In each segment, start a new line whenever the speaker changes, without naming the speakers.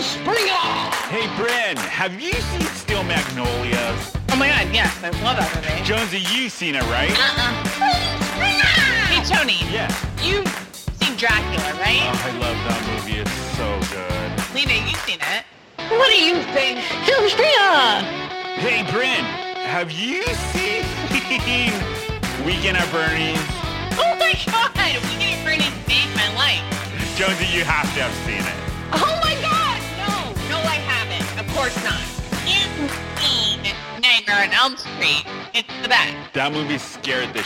Springer!
Hey, Bryn, have you seen Steel Magnolias?
Oh my god, yes, I love that movie.
Jonesy, you've seen it, right? Uh.
Hey Tony,
Yeah.
you've seen Dracula, right?
Oh, I love that movie. It's so good.
Lena, you've seen it.
What do you think? Film Springer!
Hey, Bryn, have you seen Weekend at Bernie's?
Oh my god, Weekend at Bernie's saved my life.
Jonesy, you have to have seen it.
Course not. You've seen Nightmare on Elm Street. It's the best.
That movie scared the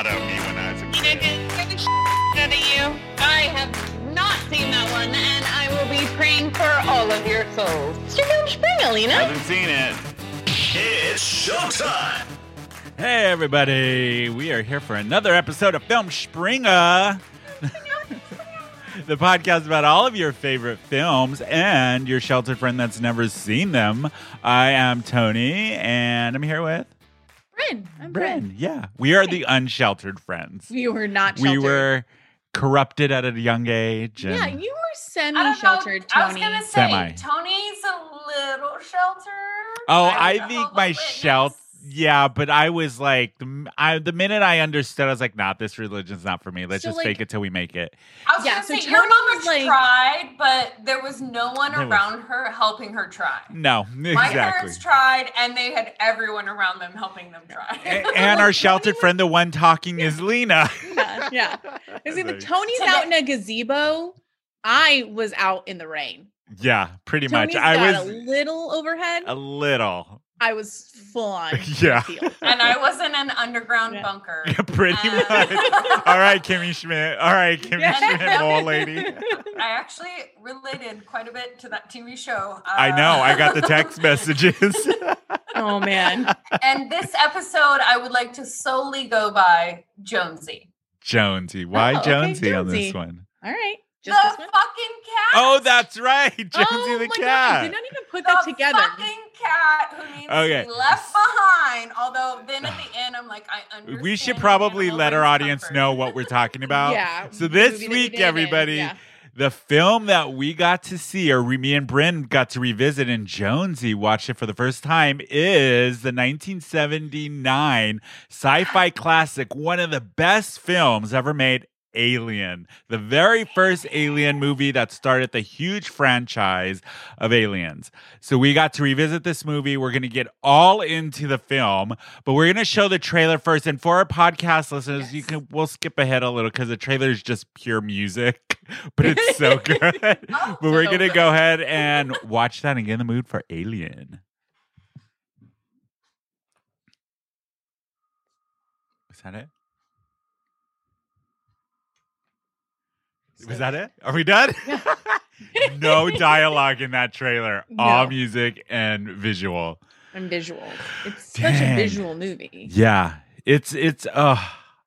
out of me when I was a
You know,
kid.
did scare the out of you? I have not seen that one, and I will be praying for all of your souls.
It's your Film Springer, Lena.
Haven't seen it.
It's showtime!
Hey, everybody. We are here for another episode of Film Springer. the podcast about all of your favorite films and your sheltered friend that's never seen them. I am Tony, and I'm here with
Bryn. I'm
Bryn.
Bryn.
Yeah, we are the unsheltered friends.
We were not sheltered.
We were corrupted at a young age. And
Yeah, you were
I
semi-sheltered,
I was
Tony.
gonna say
Semi.
Tony's a little sheltered.
Oh,
I'm
I
Jehovah's
think my
Witness.
shelter. Yeah, but I was like, the, m- I, the minute I understood, I was like, nah, this religion's not for me. Let's
So,
just
like-
fake it till we make it.
I was
Yeah,
gonna
so
say your
Tony
mama
was like-
tried, but there was no one
There was-
around her helping her try.
No,
My parents tried, and they had everyone around them helping them try.
A- and our sheltered friend, the one talking, is Lena.
yeah, yeah. It's either Tony's
So
out in a gazebo. I was out in the rain.
Yeah, pretty
Tony's
much. I was
a little overhead.
a little.
I was full on.
Yeah.
and I was in an underground
Yeah.
bunker.
Yeah, pretty
Uh,
much. All right, Kimmy Schmidt. All right, Kimmy
Yeah.
Schmidt, old lady.
I actually related quite a bit to that TV show.
I know. I got the text messages.
Oh man.
And this episode, I would like to solely go by Jonesy.
Jonesy. Why
Oh, okay,
Jonesy on this one?
All right.
The
Just this one.
fucking cat.
Oh, that's right. Jonesy
oh
the
my God.
cat.
Did not even put
the
that together.
The fucking cat who needs
Okay.
to be left behind. Although then at the end, I'm like, I understand.
we should probably let our audience
comfort.
know what we're talking about.
Yeah.
So this
movie we
week, everybody,
yeah.
the film that we got to see, or we, me and Bryn got to revisit, and Jonesy watched it for the first time, is the 1979 sci-fi classic, one of the best films ever made. Alien, the very first Alien movie that started the huge franchise of Aliens. So we got to revisit this movie. We're going to get all into the film, but we're going to show the trailer first. And for our podcast listeners, you can we'll skip ahead a little because the trailer is just pure music, but it's so good. Oh, but we're
so
going to go ahead and watch that and get in the mood for Alien. Is that it? Was that it? Are we done? no dialogue in that trailer. All music and visual.
and visual. It's such
Dang.
a visual movie.
Yeah. It's it's uh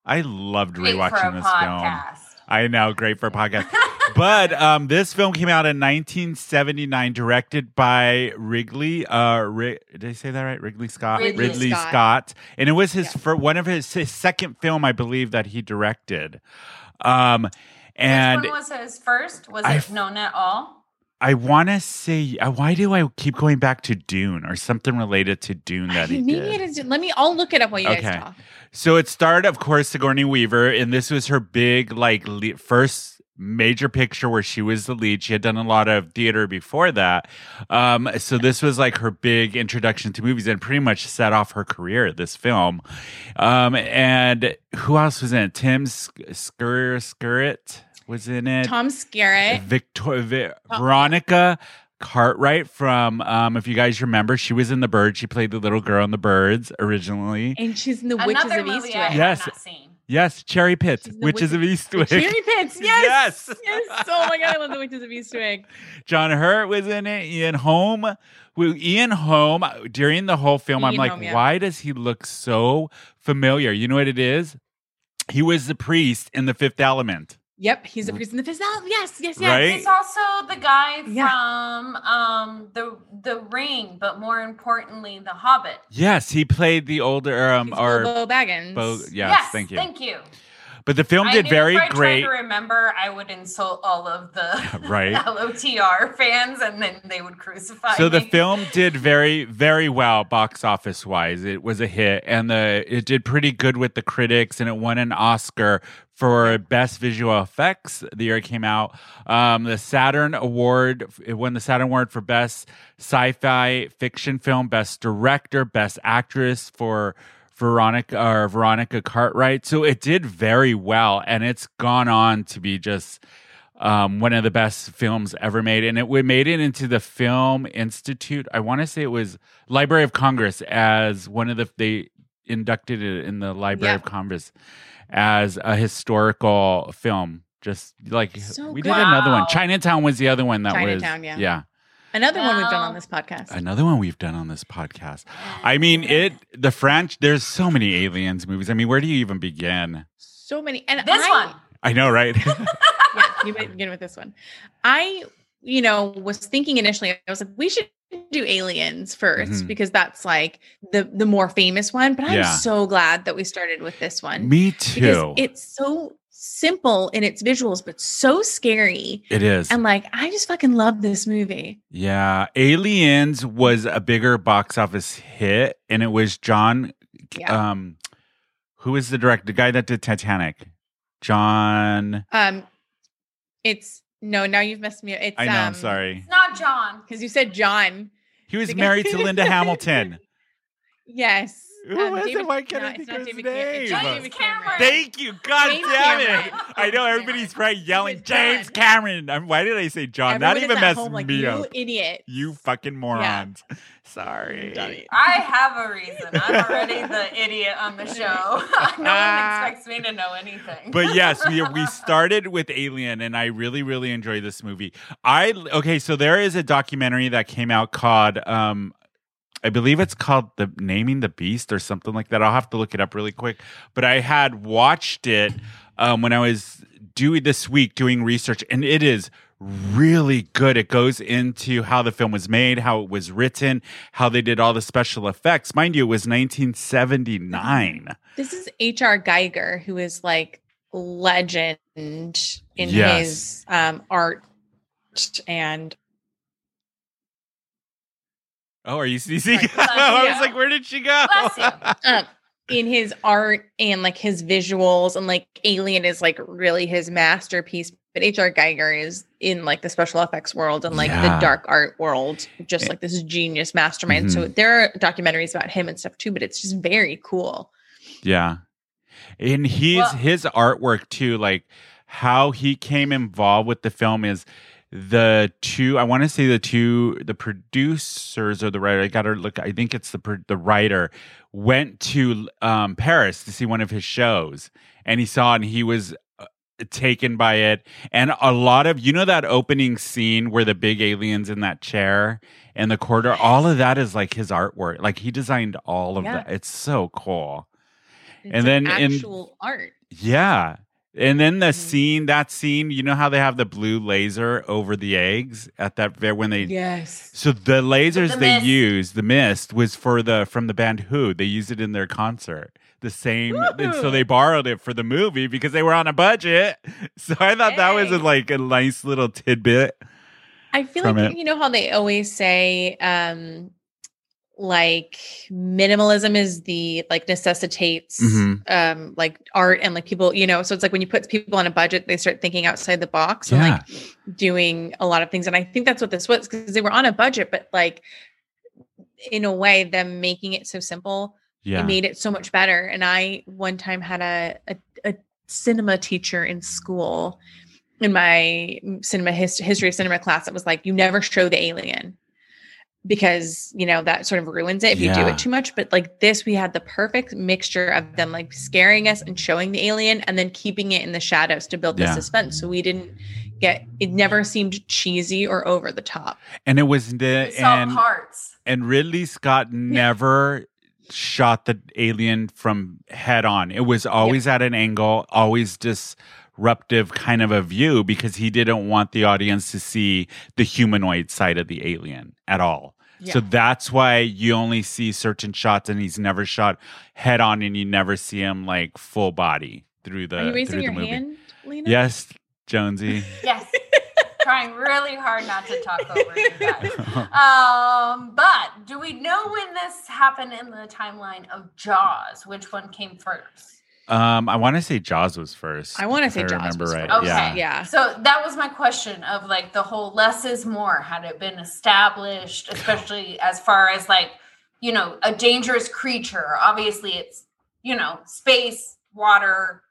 I loved
Great for
rewatching
a
this film. I know, great for a podcast. but um this film came out in 1979 directed by Wrigley uh Ri- did I say that right? Wrigley Scott.
Ridley
Scott.
Scott.
And it was his
Yeah.
fir- one of his, his second film I believe that he directed. Um and
Which one was his first? Was
I
it known at all?
I want to say, uh, why do I keep going back to Dune or something related to Dune that he
Maybe
did?
it is. Let me. I'll look it up while you
Okay.
guys talk.
So it starred, of course, Sigourney Weaver, and this was her big, like, le- first major picture where she was the lead. She had done a lot of theater before that. Um, so this was like her big introduction to movies and pretty much set off her career, this film. Um, and who else was in it? Tim Scur- Scurrit was in it.
Tom Skerritt.
Victor- Vi- Veronica Cartwright from, um, if you guys remember, she was in The Birds. She played the little girl in The Birds originally.
And she's in the Witches of
movie I
Eastwick.
have
Yes.
not seen.
Yes, Cherry Pit,
She's in
Witches of Eastwick.
Cherry Pits. Yes.
Yes.
Yes. Oh my god, I love the Witches of Eastwick.
John Hurt was in it. Ian Holm. Well, Ian Holm, during the whole film, I'm like,
Holm, yeah.
why does he look so familiar? You know what it is? He was the priest in The Fifth Element.
Yep, he's a priest in the fifth. Oh, yes, yes, yes.
Right?
He's also the guy
Yeah.
from um the the Ring, but more importantly, The Hobbit.
Yes, he played the older um
He's
or
Bilbo Baggins.
Bo- yes,
yes,
thank you.
Thank you.
But the film
I
did
knew
very
if I
great.
Tried to remember, I would insult all of the
Right.
LOTR fans, and then they would crucify
So the film did very, very well box office wise. It was a hit, and the it did pretty good with the critics, and it won an Oscar for best visual effects the year it came out. Um, the Saturn Award, it won the Saturn Award for best sci-fi fiction film, best director, best actress for Veronica or Veronica Cartwright. So it did very well, and it's gone on to be just um, one of the best films ever made, and it we made it into the Film Institute. I want to say it was Library of Congress as one of the they inducted it in the Library
Yeah.
of Congress as a historical film. Just like
So
we did
good.
another one. Chinatown was the other one that
Chinatown,
was
yeah.
yeah
Another one we've done on this podcast.
another one we've done on this podcast. I mean it the French. There's so many aliens movies. I mean, where do you even begin?
So many. And
this
I,
one.
I know, right?
yeah, you might begin with this one. I, you know, was thinking initially, I was like, we should do aliens 1st
Mhm.
because that's like the the more famous one. But I'm
Yeah.
so glad that we started with this one
Me
because
too.
it's so simple in its visuals, but so scary.
it is.
And like, I just fucking love this movie.
Yeah, Aliens was a bigger box office hit, and it was John.
Yeah.
Um, who is the director? The guy that did Titanic, John.
Um, it's no, now you've messed me up. It's
I know.
um,
I'm sorry.
It's not John.
because you said John.
He was married to Linda Hamilton.
Yes.
Who was it? Why can't I
no,
think of his
David
name?
not
James
David
Cameron.
Thank you. God
James
damn it!
Cameron.
I know everybody's
Cameron.
probably yelling, James
John.
Cameron. I'm, why did I say John? That
Everyone
even
is at
messed
home like,
me
you
up.
You idiot.
You fucking morons. Sorry.
I have a reason. I'm already the idiot on the show. no one expects me to know anything.
but yes, we we started with Alien, and I really really enjoyed this movie. I okay, so there is a documentary that came out called um, I believe it's called the Naming the Beast or something like that. I'll have to look it up really quick. But I had watched it um, when I was doing this week doing research, and it is really good. It goes into how the film was made, how it was written, how they did all the special effects. Mind you, it was 1979.
This is H.R. Giger, who is like legend in
Yes.
his um, art and
Oh, are you sneezing?
Sorry.
I was like, where did she go?
Um, in his art and like his visuals and like Alien is like really his masterpiece. But H.R. Giger is in like the special effects world and like
Yeah.
the dark art world, just like this genius mastermind. So there are documentaries about him and stuff too, but it's just very cool.
Yeah. And he's
Well-
his artwork too, like how he came involved with the film is the two I want to say the two the producers or the writer I got to look I think it's the the writer went to um Paris to see one of his shows and he saw and he was taken by it and a lot of you know that opening scene where the big aliens in that chair and the corridor all of that is like his artwork like he designed all of
Yeah.
that it's so cool
It's
And then in-
actual art.
yeah. And then the
Mhm.
scene, that scene, you know how they have the blue laser over the eggs at that very when they
Yes.
so the lasers
The
they
mist.
used, the mist was for the from the band Who. They used it in their concert. The same, and so they borrowed it for the movie because they were on a budget. So I thought that was a, like a nice little tidbit.
I feel like
it.
you know how they always say um like minimalism is the like necessitates
Mhm.
um like art and like people you know so it's like when you put people on a budget they start thinking outside the box and like doing a lot of things and i think that's what this was because they were on a budget but like in a way them making it so simple
Yeah.
it made it so much better. And I one time had a a, a cinema teacher in school in my cinema his, history of cinema class that was like, you never show the alien because you know that sort of ruins it if you do it too much. But like this, we had the perfect mixture of them like scaring us and showing the alien, and then keeping it in the shadows to build the suspense. So we didn't get it. Never seemed cheesy or over the top.
and it was the and
parts.
and Ridley Scott never shot the alien from head on. It was always at an angle, always disruptive kind of a view because he didn't want the audience to see the humanoid side of the alien at all. So that's why you only see certain shots and he's never shot head on and you never see him like full body. through the
Are you raising
through
your
the movie.
hand, Lena?
Yes, Jonesy.
Yes. Trying really hard not to talk over you guys. Um, but do we know when this happened in the timeline of Jaws? Which one came first?
um, I want to say Jaws was first.
I wanna
if
say Jaws
remember
was
right.
first.
Okay.
Yeah.
Yeah.
So that was my question of like the whole less is more. Had it been established, especially as far as like, you know, a dangerous creature? Obviously, it's, you know, space, water,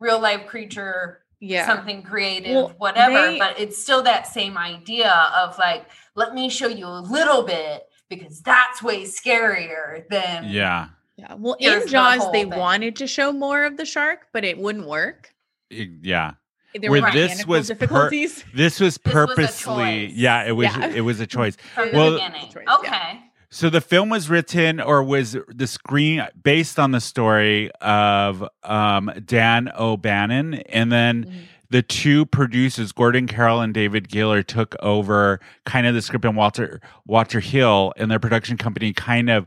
real life creature,
Yeah.
something creative,
Well,
whatever.
they-
but it's still that same idea of like, let me show you a little bit because that's way scarier than
Yeah.
Yeah. Well, in Jaws,
whole
they
thing.
wanted to show more of the shark, but it wouldn't work.
It- yeah.
There
Where
were
this
mechanical
was per- This was
This was
purposely. yeah, it was.
Yeah.
It was a choice.
from
Well-
the beginning.
Choice, yeah.
So the film was written or was the screen based on the story of um, Dan O'Bannon, and then
Mhm.
the two producers, Gordon Carroll and David Giller, took over kind of the script, and Walter Walter Hill and their production company kind of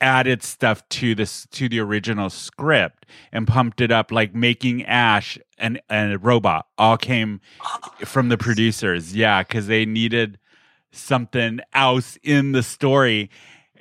added stuff to this to the original script and pumped it up like making ash and, and a robot all came from the producers. Yeah because they needed something else in the story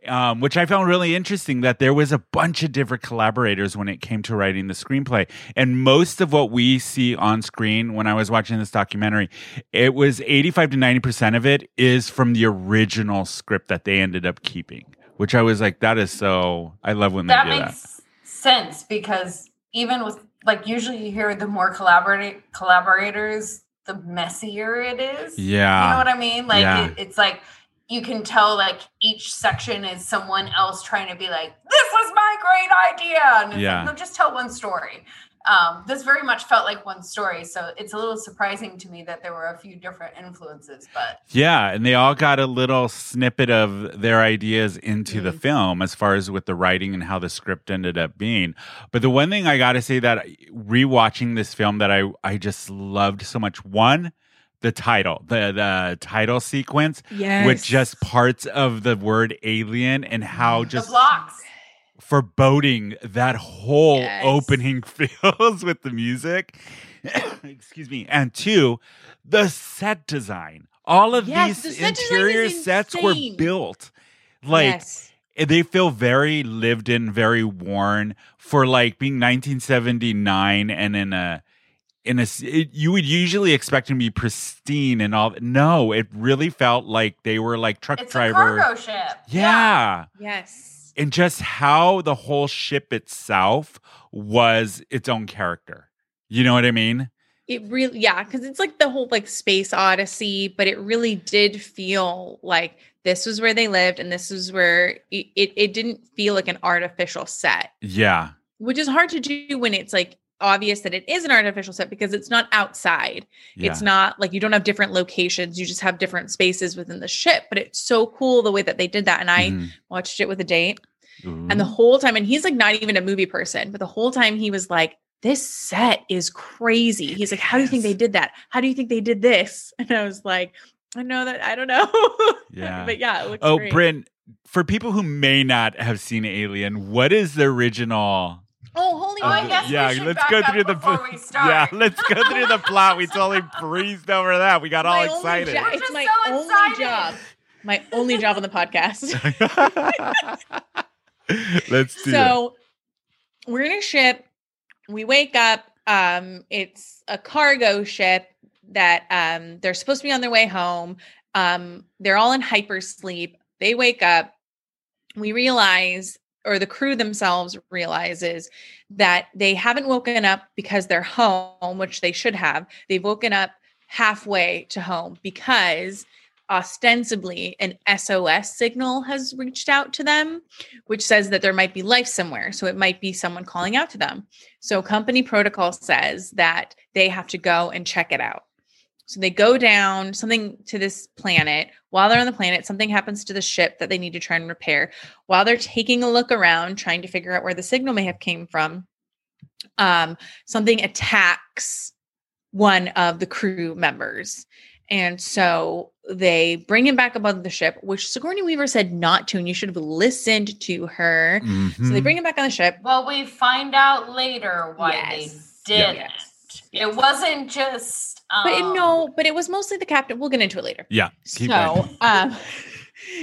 um, which I found really interesting that there was a bunch of different collaborators when it came to writing the screenplay. And most of what we see on screen when I was watching this documentary, it was 85 to 90% of it is from the original script that they ended up keeping, which I was like, that is so, I love when they
that
do that.
makes sense because even with like usually you hear the more collaborate collaborators the messier it is
Yeah.
you know what i mean like
Yeah.
it, it's like you can tell like each section is someone else trying to be like this was my great idea and
Yeah.
like, no just tell one story um, this very much felt like one story so it's a little surprising to me that there were a few different influences but
Yeah, and they all got a little snippet of their ideas into the
Mm.
film as far as with the writing and how the script ended up being. But the one thing I got to say that rewatching this film that I I just loved so much one the title, the the title sequence
Yes.
with just parts of the word alien and how
Mm.
just
the blocks
foreboding that whole
Yes.
opening feels with the music. Excuse me. And two, the set design. All of
Yes, the
these
set
interior sets were built like
yes.
they feel very lived in, very worn for like being 1979 and in a in a it, you would usually expect them to be pristine and all no it really felt like they were like truck
it's
driver
a cargo ship
yeah
Yes.
And just how the whole ship itself was its own character. You know what I mean?
It really, yeah, because it's like the whole like space odyssey, but it really did feel like this was where they lived and this is where it, it, it didn't feel like an artificial set,
Yeah.
which is hard to do when it's like obvious that it is an artificial set because it's not outside.
Yeah.
It's not like you don't have different locations, you just have different spaces within the ship. But it's so cool the way that they did that. And I
Mhm.
watched it with a date.
Ooh.
And the whole time, and he's like not even a movie person, but the whole time he was like, this set is crazy. He's like, how do you think they did that? How do you think they did this? And I was like, I know that I don't know.
Yeah.
but yeah, it looks
oh,
great.
Bryn, for people who may not have seen Alien, what is the original?
Oh, holy
Oh, I guess
yeah,
should
let's
back
go
up
through the
before we start.
Yeah, let's go through the plot. We totally breezed over that. We got all
My only
excited.
job-
We're
it's my
so
only
excited.
job. My only job on the podcast.
let's do it.
so we're in a ship. We wake up. Um, it's a cargo ship that um they're supposed to be on their way home. Um, they're all in hypersleep. They wake up. We realize, or the crew themselves realizes that they haven't woken up because they're home, which they should have. They've woken up halfway to home because ostensibly an SOS signal has reached out to them which says that there might be life somewhere. So it might be someone calling out to them. So company protocol says that they have to go and check it out. So they go down something to this planet. While they're on the planet, something happens to the ship that they need to try and repair. While they're taking a look around, trying to figure out where the signal may have came from, um, something attacks one of the crew members. And so they bring him back above the ship, which Sigourney Weaver said not to, and you should have listened to her. So
Mhm.
they bring him back on the ship.
Well, we find out later why
Yes.
they didn't.
Yes.
It wasn't just. Um,
But it- no, but it was mostly the captain. We'll get into it later.
yeah. Keep
so, um,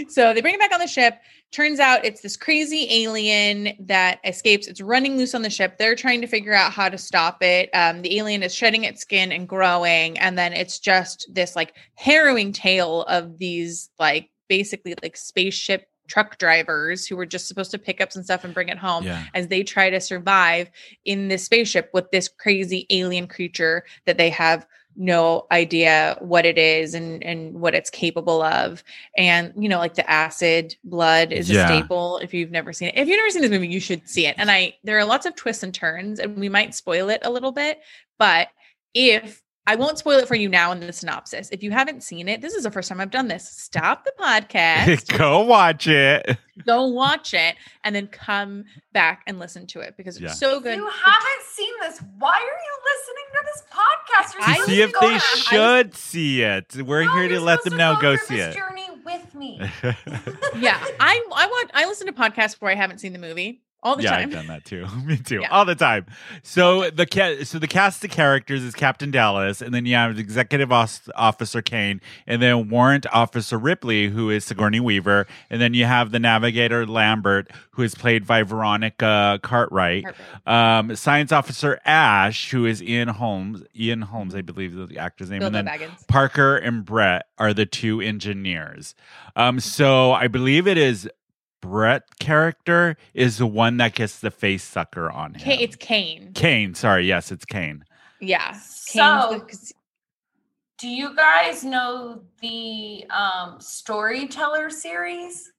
so they bring him back on the ship. Turns out it's this crazy alien that escapes. It's running loose on the ship. They're trying to figure out how to stop it. Um, the alien is shedding its skin and growing, and then it's just this like harrowing tale of these like basically like spaceship truck drivers who were just supposed to pick up some stuff and bring it home
Yeah.
as they try to survive in this spaceship with this crazy alien creature that they have no idea what it is and and what it's capable of and you know like the acid blood is
Yeah.
a staple if you've never seen it if you've never seen this movie you should see it and i there are lots of twists and turns and we might spoil it a little bit but if I won't spoil it for you now in the synopsis. If you haven't seen it, this is the first time I've done this. Stop the podcast,
Go watch it.
go watch it, and then come back and listen to it because
Yeah.
it's so
If
good.
you haven't seen this, why are you listening to this podcast? You're
I
To see if
go
they
on-
should see it. We're
No,
here to let
supposed
them know go
through
see
this
it.
Journey with me.
yeah, I I want I listen to podcasts before I haven't seen the movie all the
yeah,
time.
I've done that too. Me too.
Yeah.
All the time. So the ca- so the cast of characters is Captain Dallas, and then you have Executive Officer Kane, and then Warrant Officer Ripley, who is Sigourney Weaver, and then you have the Navigator Lambert, who is played by Veronica Cartwright. Um, Science Officer Ash, who is Ian Holmes. Ian Holmes, I believe, is the actor's name.
Bilbo
and then
Baggins.
Parker and Brett are the two engineers. Um, so I believe it is Brett character is the one that gets the face sucker on him.
Kane, it's Kane.
Kane. Sorry, yes, it's Kane.
Yeah.
So-
Kane's the-
Do you guys know the um, Storyteller series?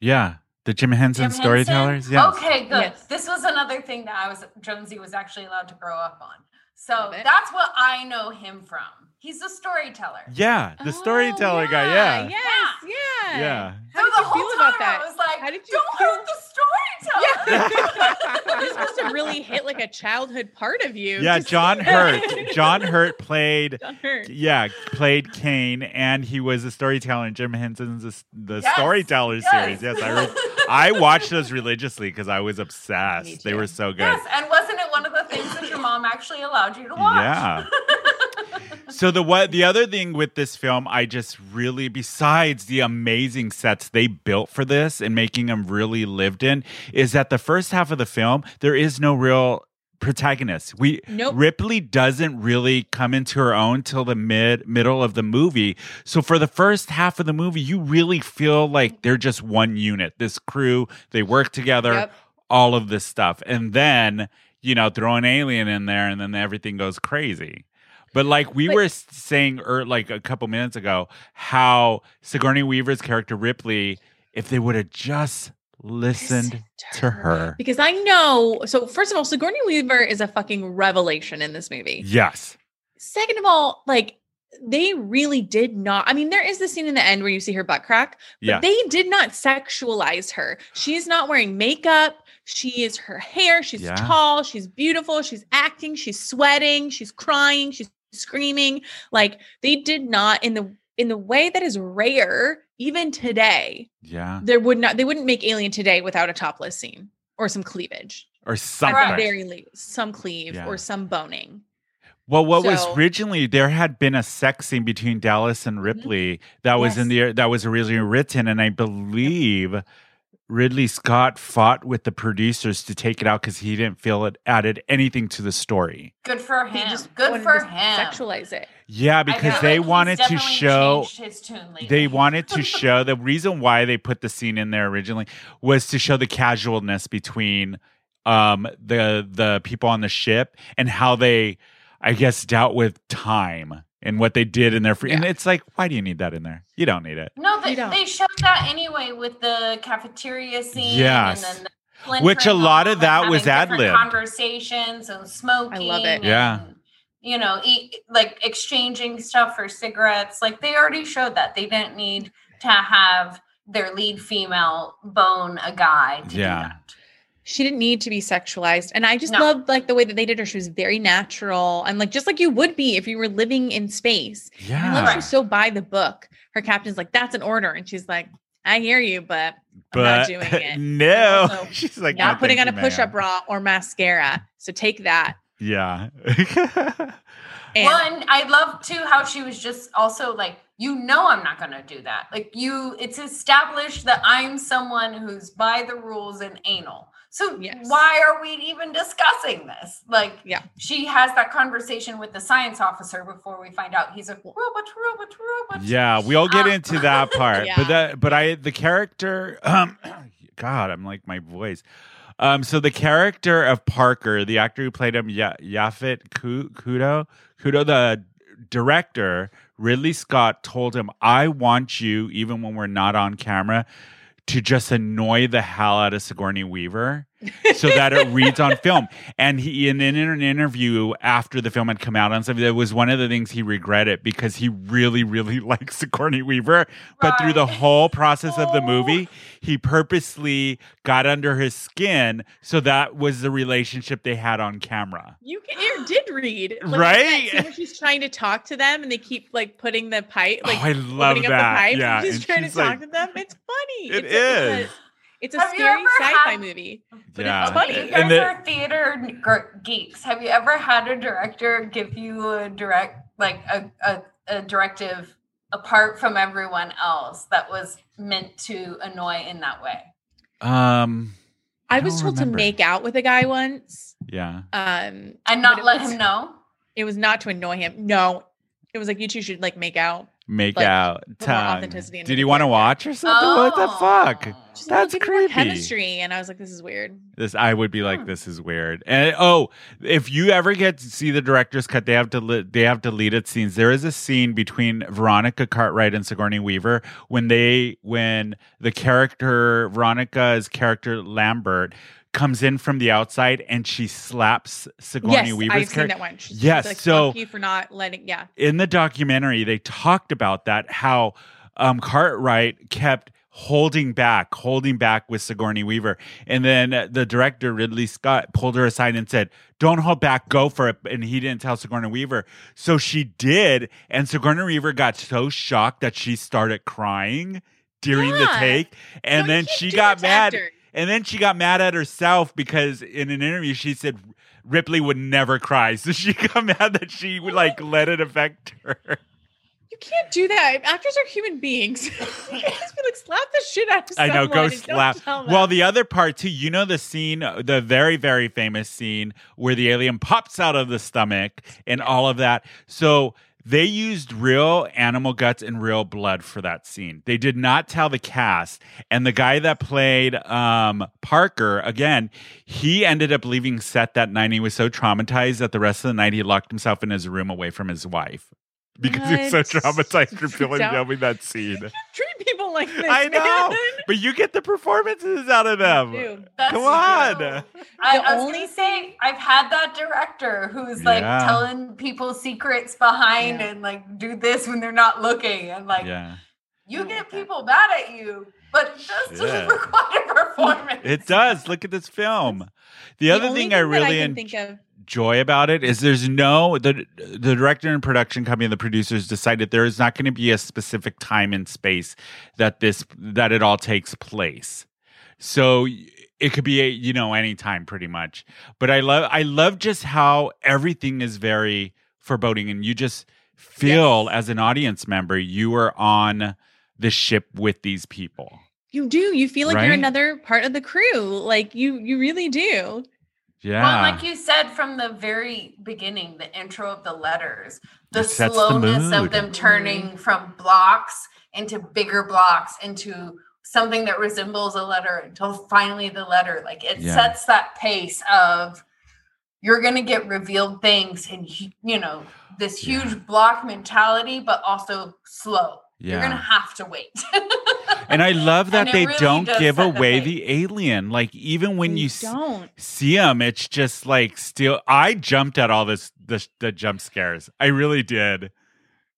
Yeah, the Jim Henson
Jim Henson?
storytellers. Yes.
Okay, good.
Yes.
This was another thing that I was Jonesy was actually allowed to grow up on. So that's what I know him from. He's a storyteller.
Yeah, the
Oh,
storyteller guy. Yeah.
Yes. Yeah.
Yeah.
How
so
did
the
you
whole
feel
time
about that?
I was like,
How did you
don't
feel-
hurt the storyteller.
You're supposed to really hit like a childhood part of you.
Yeah,
Just-
John Hurt. John Hurt played
John Hurt.
yeah, played Kane, and he was a storyteller in Jim Henson's the, the
Yes,
storyteller
yes.
series. Yes, I re- I watched those religiously because I was obsessed. They were so good.
Yes, and wasn't it one of the things that your mom actually allowed you to watch?
Yeah. so the what the other thing with this film, I just really besides the amazing sets they built for this and making them really lived in, is that the first half of the film there is no real protagonist. We
Nope.
Ripley doesn't really come into her own till the mid middle of the movie. So for the first half of the movie, you really feel like they're just one unit. This crew, they work together
Yep.
all of this stuff. And then, you know, throw an alien in there and then everything goes crazy. But like we
But-
were saying er, like a couple minutes ago, how Sigourney Weaver's character Ripley, if they would have just listened to her.
Because I know. So, first of all, Sigourney Weaver is a fucking revelation in this movie.
Yes.
Second of all, like, they really did not. I mean, there is the scene in the end where you see her butt crack, but
Yeah.
they did not sexualize her. She's not wearing makeup. She is her hair. She's
Yeah.
tall. She's beautiful. She's acting. She's sweating. She's crying. She's screaming. Like they did not in the in the way that is rare even today.
Yeah.
There would not. They wouldn't make Alien today without a topless scene or some cleavage.
Or
At
something.
the very least, some cleave
Yeah.
or some boning.
Well, what was originally there had been a sex scene between Dallas and mm-hmm. Ripley that was in the that was originally written, and I believe Ridley Scott fought with the producers to take it out because he didn't feel it added anything to the story.
Good for
They
him.
just
Good for
to
him.
Sexualize it.
Yeah, because they
like
wanted to show
his tune
they wanted to show the reason why they put the scene in there originally was to show the casualness between um the the people on the ship and how they I guess dealt with time and what they did in their free and it's like why do you need that in there? You don't need it.
No, they, they showed that anyway with the cafeteria scene.
Yes.
And then the
Which a lot of that was
ad
lib
Conversations and smoking.
I love it.
Yeah.
You know, eat, like exchanging stuff for cigarettes. Like they already showed that. They didn't need to have their lead female bone a guy to
Yeah.
Do that.
she didn't need to be sexualized and i just
No.
loved like the way that they did her she was very natural and like just like you would be if you were living in space And i love
Yeah.
she was so by the book her captain's like that's an order and she's like i hear you but I'm not doing it
no.
Also,
She's like
not
"No,
putting on
thank
a push-up bra or mascara so take that
Yeah.
and
well, and I love too how she was just also like, you know, I'm not going to do that. Like, you, it's established that I'm someone who's by the rules and anal. So
Yes.
why are we even discussing this? Like,
Yeah.
she has that conversation with the science officer before we find out he's a robot, robot, robot.
Yeah, we'll get
Um,
into that part.
Yeah.
But that but I the character um God, I'm like my voice. Um so the character of Parker, the actor who played him ya- Yaphet Ku- Kotto, Kotto the director, Ridley Scott told him, "I want you even when we're not on camera to just annoy the hell out of Sigourney Weaver." So that it reads on film. And he, in, in an interview after the film had come out on something, that was one of the things he regretted because he really, really likes Sigourney Weaver. But through the whole process of the
Oh.
movie, he purposely got under his skin. So that was the relationship they had on camera.
you can, you did read like,
Right?
she's trying to talk to them and they keep like putting the pipe like
oh, I love that.
up the pipe
yeah,
and she's
and
trying
she's
to talk to them it's funny
It
it's
is.
It's a
Have
scary sci-fi
had-
movie but
yeah.
it's funny.
You
And
guys
the-
are theater geeks. Have you ever had a director give you a direct, like a, a, a directive apart from everyone else that was meant to annoy in that way?
um,
I,
I
was told
remember.
to make out with a guy once
yeah.
um
And not let
was-
him know?
it was not to annoy him no it was like you two should like make out
Make
Like,
out. tongue. Did you want to
Oh.
watch or something? What the fuck?
She's
That's
like, "Give more
creepy.
chemistry and i was like this is weird
This I would be like,
Hmm.
this is weird. And oh, if you ever get to see the director's cut, they have to li- they have deleted scenes. There is a scene between Veronica Cartwright and Sigourney Weaver when they when the character Veronica's character Lambert comes in from the outside and she slaps Sigourney
yes
Weaver's
i've seen that one She's
Yes,
like,
so-
you for not letting yeah
in the documentary they talked about that how um, Cartwright kept holding back, holding back with Sigourney Weaver, and then the director Ridley Scott pulled her aside and said, "Don't hold back, go for it." And he didn't tell Sigourney Weaver, so she did, and Sigourney Weaver got so shocked that she started crying during the take, and
you
then she got mad.
actors.
And then she got mad at herself because in an interview she said Ripley would never cry. So she got mad that she would like let it affect her.
You can't do that. Actors are human beings. you can't just be like slap the shit out of
I know, go slap. Well, the other part too, you know the scene, the very, very famous scene where the alien pops out of the stomach and all of that. So they used real animal guts and real blood for that scene. They did not tell the cast. And the guy that played um, Parker, again, he ended up leaving set that night. He was so traumatized that the rest of the night he locked himself in his room away from his wife. Because he was so traumatized from filming
Don't-
filming that scene.
treat people like this.
I know,
man.
but you get the performances out of them.
Dude,
That's
Come on.
true. I,
The
I
only
gonna say I've had that director who's like
Yeah.
telling people secrets behind
Yeah.
and like do this when they're not looking and like
Yeah,
you
Oh,
get
okay.
people mad at you, but it does
Yeah.
doesn't require performance.
it does. Look at this film. The other
only
thing I
that
really
can
en-
think of.
Enjoy about it is there's no the the director and production company and the producers decided there is not going to be a specific time and space that this that it all takes place. So it could be a, you know any time pretty much. But I love I love just how everything is very foreboding and you just feel
Yes.
as an audience member you are on the ship with these people.
You do. You feel like
Right?
you're another part of the crew. Like you, you really do.
Yeah.
Well, like you said from the very beginning, the intro of the letters, the
It sets the
slowness of them turning mm-hmm. from blocks into bigger blocks into something that resembles a letter until finally the letter. Like it
Yeah.
sets that pace of you're going to get revealed things and you know this
Yeah.
huge block mentality, but also slow. You're going to have to wait.
And I love that they
really
don't give away the alien. Like even when
They
you
don't.
see them, it's just like still. I jumped at all this the the jump scares. I really did.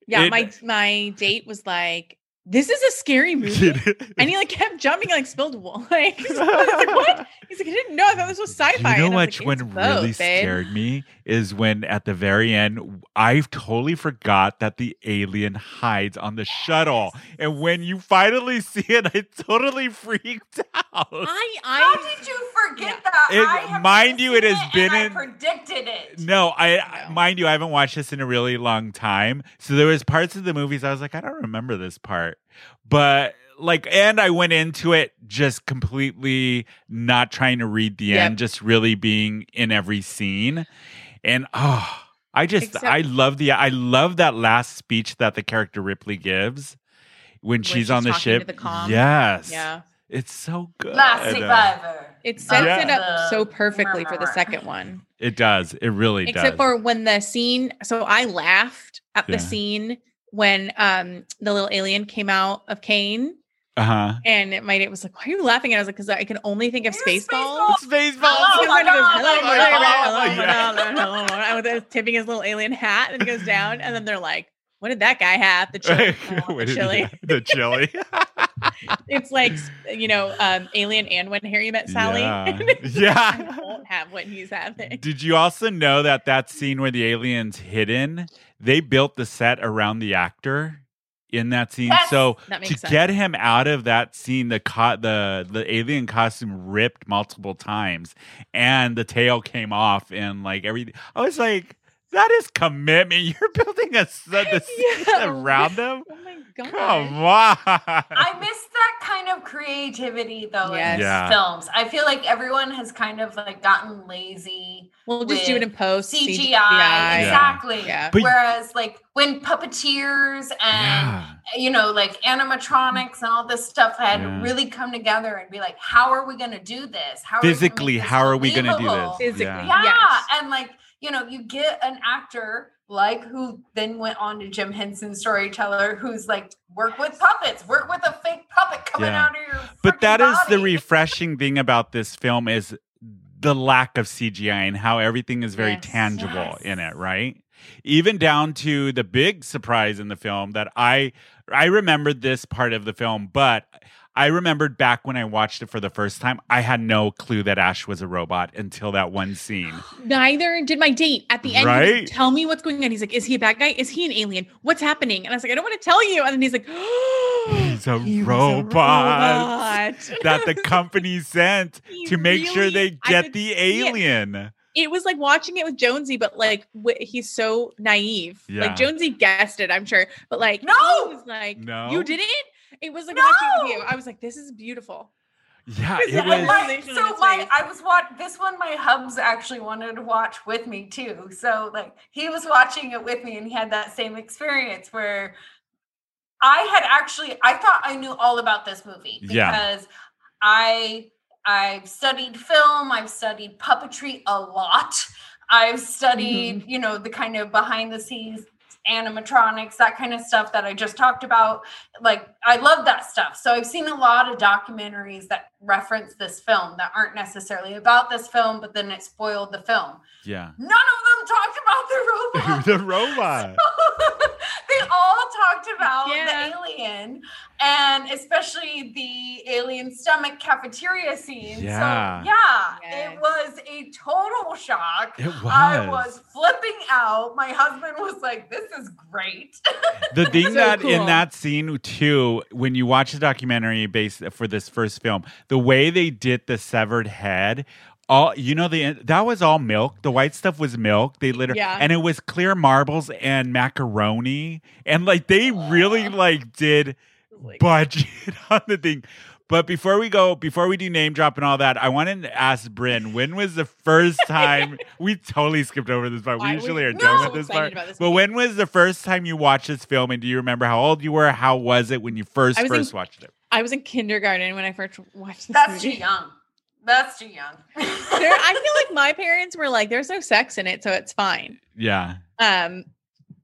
Yeah,
It-
my my date was like, this is a scary movie. and he like kept jumping, like spilled wine. like, he's like what? He's like, I didn't know. I thought this was sci-fi.
You know
what? I like,
one
"It's
really
babe."
scared me is when at the very end I totally forgot that the alien hides on the shuttle, and when you finally see it, I totally freaked out.
I
How did you forget
Yeah.
that?
It-
I have
mind you, it
seen
has been
and I
in-
predicted it.
No, I
No.
mind you, I haven't watched this in a really long time. So there was parts of the movies I was like, I don't remember this part. But like and I went into it just completely not trying to read the
Yep.
end, just really being in every scene. And oh, I just
Except-
I love the I love that last speech that the character Ripley gives when, she's,
she's
on the ship.
the.
Yes.
yeah.
It's so good.
Last survivor.
It sets
Yeah.
it up so perfectly for the second one.
It does. It really
Except
does.
for when the scene so I laughed at
Yeah.
the scene when um the little alien came out of Kane
uh-huh.
and it might it was like, why are you laughing? And I was like, because I can only think of
It's
Spaceballs.
Spaceballs.
Oh
with it tipping his little alien hat and it goes down, and then they're like, "What did that guy have?" The chili. Oh, the chili.
The chili.
It's like you know, um, Alien and When Harry Met Sally.
Yeah.
I
Yeah.
won't have what he's having.
Did you also know that that scene where the alien's hidden, they built the set around the actor in that scene.
Yes,
so
that
to
sense.
get him out of that scene, the co- the the alien costume ripped multiple times, and the tail came off, and like everything. I was like, that is commitment. You're building a set the
Yeah.
around them.
Oh my god!
Come on.
I miss that kind of creativity though
Yes.
in
Yeah.
films. I feel like everyone has kind of like gotten lazy.
We'll just do it in post
CGI,
CGI.
exactly.
Yeah.
But-
Whereas like when puppeteers and
yeah.
you know like animatronics and all this stuff had
Yeah.
really come together and be like, how are we going to do this? How are we gonna make
Physically,
this
how are we gonna do this?
Physically,
Yeah.
Yeah,
yes.
and like you know, you get an actor like who then went on to Jim Henson Storyteller, who's like work with puppets, work with a fake puppet coming
Yeah.
out of your.
But that is the refreshing thing about this film is the lack of CGI and how everything is very
Yes.
tangible
Yes.
in it, right? Even down to the big surprise in the film that I I remembered this part of the film, but I remembered back when I watched it for the first time, I had no clue that Ash was a robot until that one scene.
Neither did my date. At the end,
Right?
tell me what's going on. He's like, is he a bad guy? Is he an alien? What's happening? And I was like, I don't want to tell you. And then he's like,
He's a
he
robot.
robot.
that the company sent to make sure they get the
see it.
alien.
it was like watching it with Jonesy, but like w- he's so naive.
Yeah.
Like Jonesy guessed it, I'm sure, but like
No!
he was like,
No?
you didn't. It was like watching with you. I was like, this is beautiful.
Yeah, it was.
My- so my. I was watch this one my hubs actually wanted to watch with me too. So like he was watching it with me and he had that same experience where I had actually I thought I knew all about this movie
Yeah.
because I I've studied film, I've studied puppetry a lot. I've studied,
Mm-hmm.
you know, the kind of behind the scenes animatronics, that kind of stuff that I just talked about. Like, I love that stuff. So I've seen a lot of documentaries that reference this film that aren't necessarily about this film, but then it spoiled the film.
Yeah.
None of them talked about the robot.
the robot.
they all talked about
Yeah.
the alien and especially the alien stomach cafeteria scene.
Yeah.
So, yeah,
Yes.
it was a total shock.
It was.
I was flipping out. My husband was like, "This is great."
the thing
So
that in that scene too, when you watch the documentary based for this first film, the way they did the severed head. All you know, the that was all milk. The white stuff was milk. They literally,
Yeah.
and it was clear marbles and macaroni, and like they really like did
Like,
budget on the thing. But before we go, before we do name drop and all that, I wanted to ask Bryn, when was the first time we totally skipped over this part? We
I was
usually are
so
done with this part.
this
But
movie.
when was the first time you watched this film and do you remember how old you were? How was it when you first
I was in-
first watched it?
I was in kindergarten when I first watched this
That's too young. That's too young.
There, I feel like my parents were like, "There's no sex in it, so it's fine."
Yeah.
Um,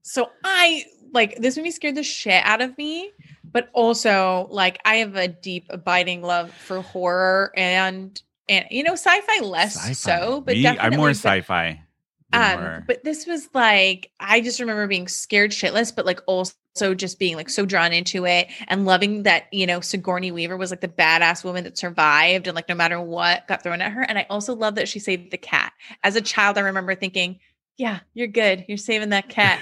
so I like this movie scared the shit out of me, but also like I have a deep, abiding love for horror and and you know sci-fi less
Sci-fi.
so, but
Me,
definitely
I'm more sci-fi Anymore.
Um, but this was like I just remember being scared shitless, but like also just being like so drawn into it and loving that you know Sigourney Weaver was like the badass woman that survived and like no matter what got thrown at her. And I also love that she saved the cat. As a child, I remember thinking, "Yeah, you're good. You're saving that cat."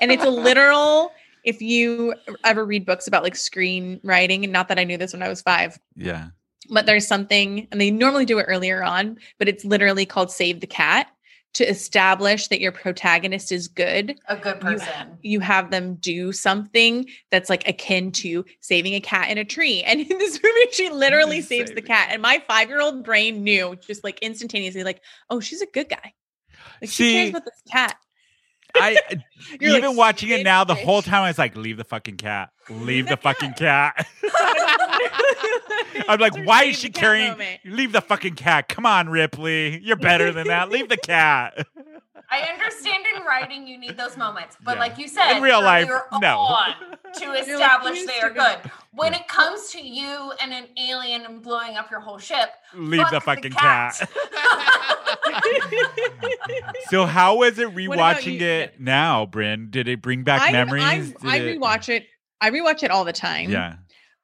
and it's a literal. If you ever read books about like screenwriting, and not that I knew this when I was five,
yeah.
but there's something, and they normally do it earlier on, but it's literally called Save the Cat to establish that your protagonist is good.
A good
You-
person.
You have them do something that's like akin to saving a cat in a tree. And in this movie, she literally saves the cat. And my five year old brain knew just like instantaneously, like, oh, she's a good guy. Like she cares about this cat.
I uh,
You're like,
even watching it now, the whole time I was like, leave the fucking cat. Leave the
the
fucking cat. I'm
I'm
like, why is she carrying? Leave the fucking cat. Come on, Ripley. You're better than that. Leave the cat.
I understand in writing you need those moments, but
Yeah.
like you said,
In real life,
earlier
no.
on, to
You're like,
establish
"Please
they are good.
it."
When it comes to you and an alien and blowing up your whole ship,
Leave the
fuck
fucking cat. So how was it rewatching it now, Bryn? Did it bring back
I,
memories?
I,
Did
I
it-
rewatch it. I rewatch it all the time.
Yeah.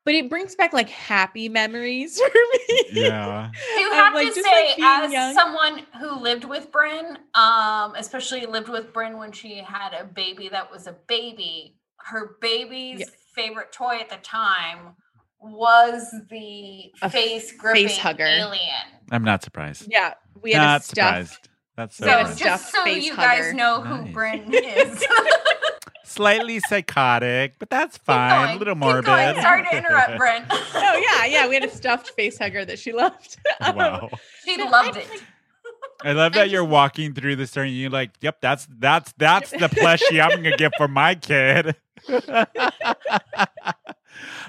But it brings back like happy memories for me.
Yeah.
you
Of,
have
like,
to
just,
say,
like,
as
young.
someone who lived with Bryn, um, especially lived with Bryn when she had a baby that was a baby, her baby's
Yeah.
favorite toy at the time was the
A
face gripping
hugger.
alien.
I'm not surprised.
Yeah, we had
Not
a stuffed.
surprised. That's so
We had a
So
funny.
just
stuffed
so
face
you
hugger.
guys know who
Nice.
Bryn is.
Slightly psychotic, but that's fine.
going,
A little
keep
morbid.
going. Sorry to interrupt, Bryn.
Oh yeah, yeah. We had a stuffed face hugger that she loved. Um,
wow.
she loved
I-
it.
I love
I
that you're walking through the store and you're like, "Yep, that's that's that's the plushie I'm gonna get for my kid."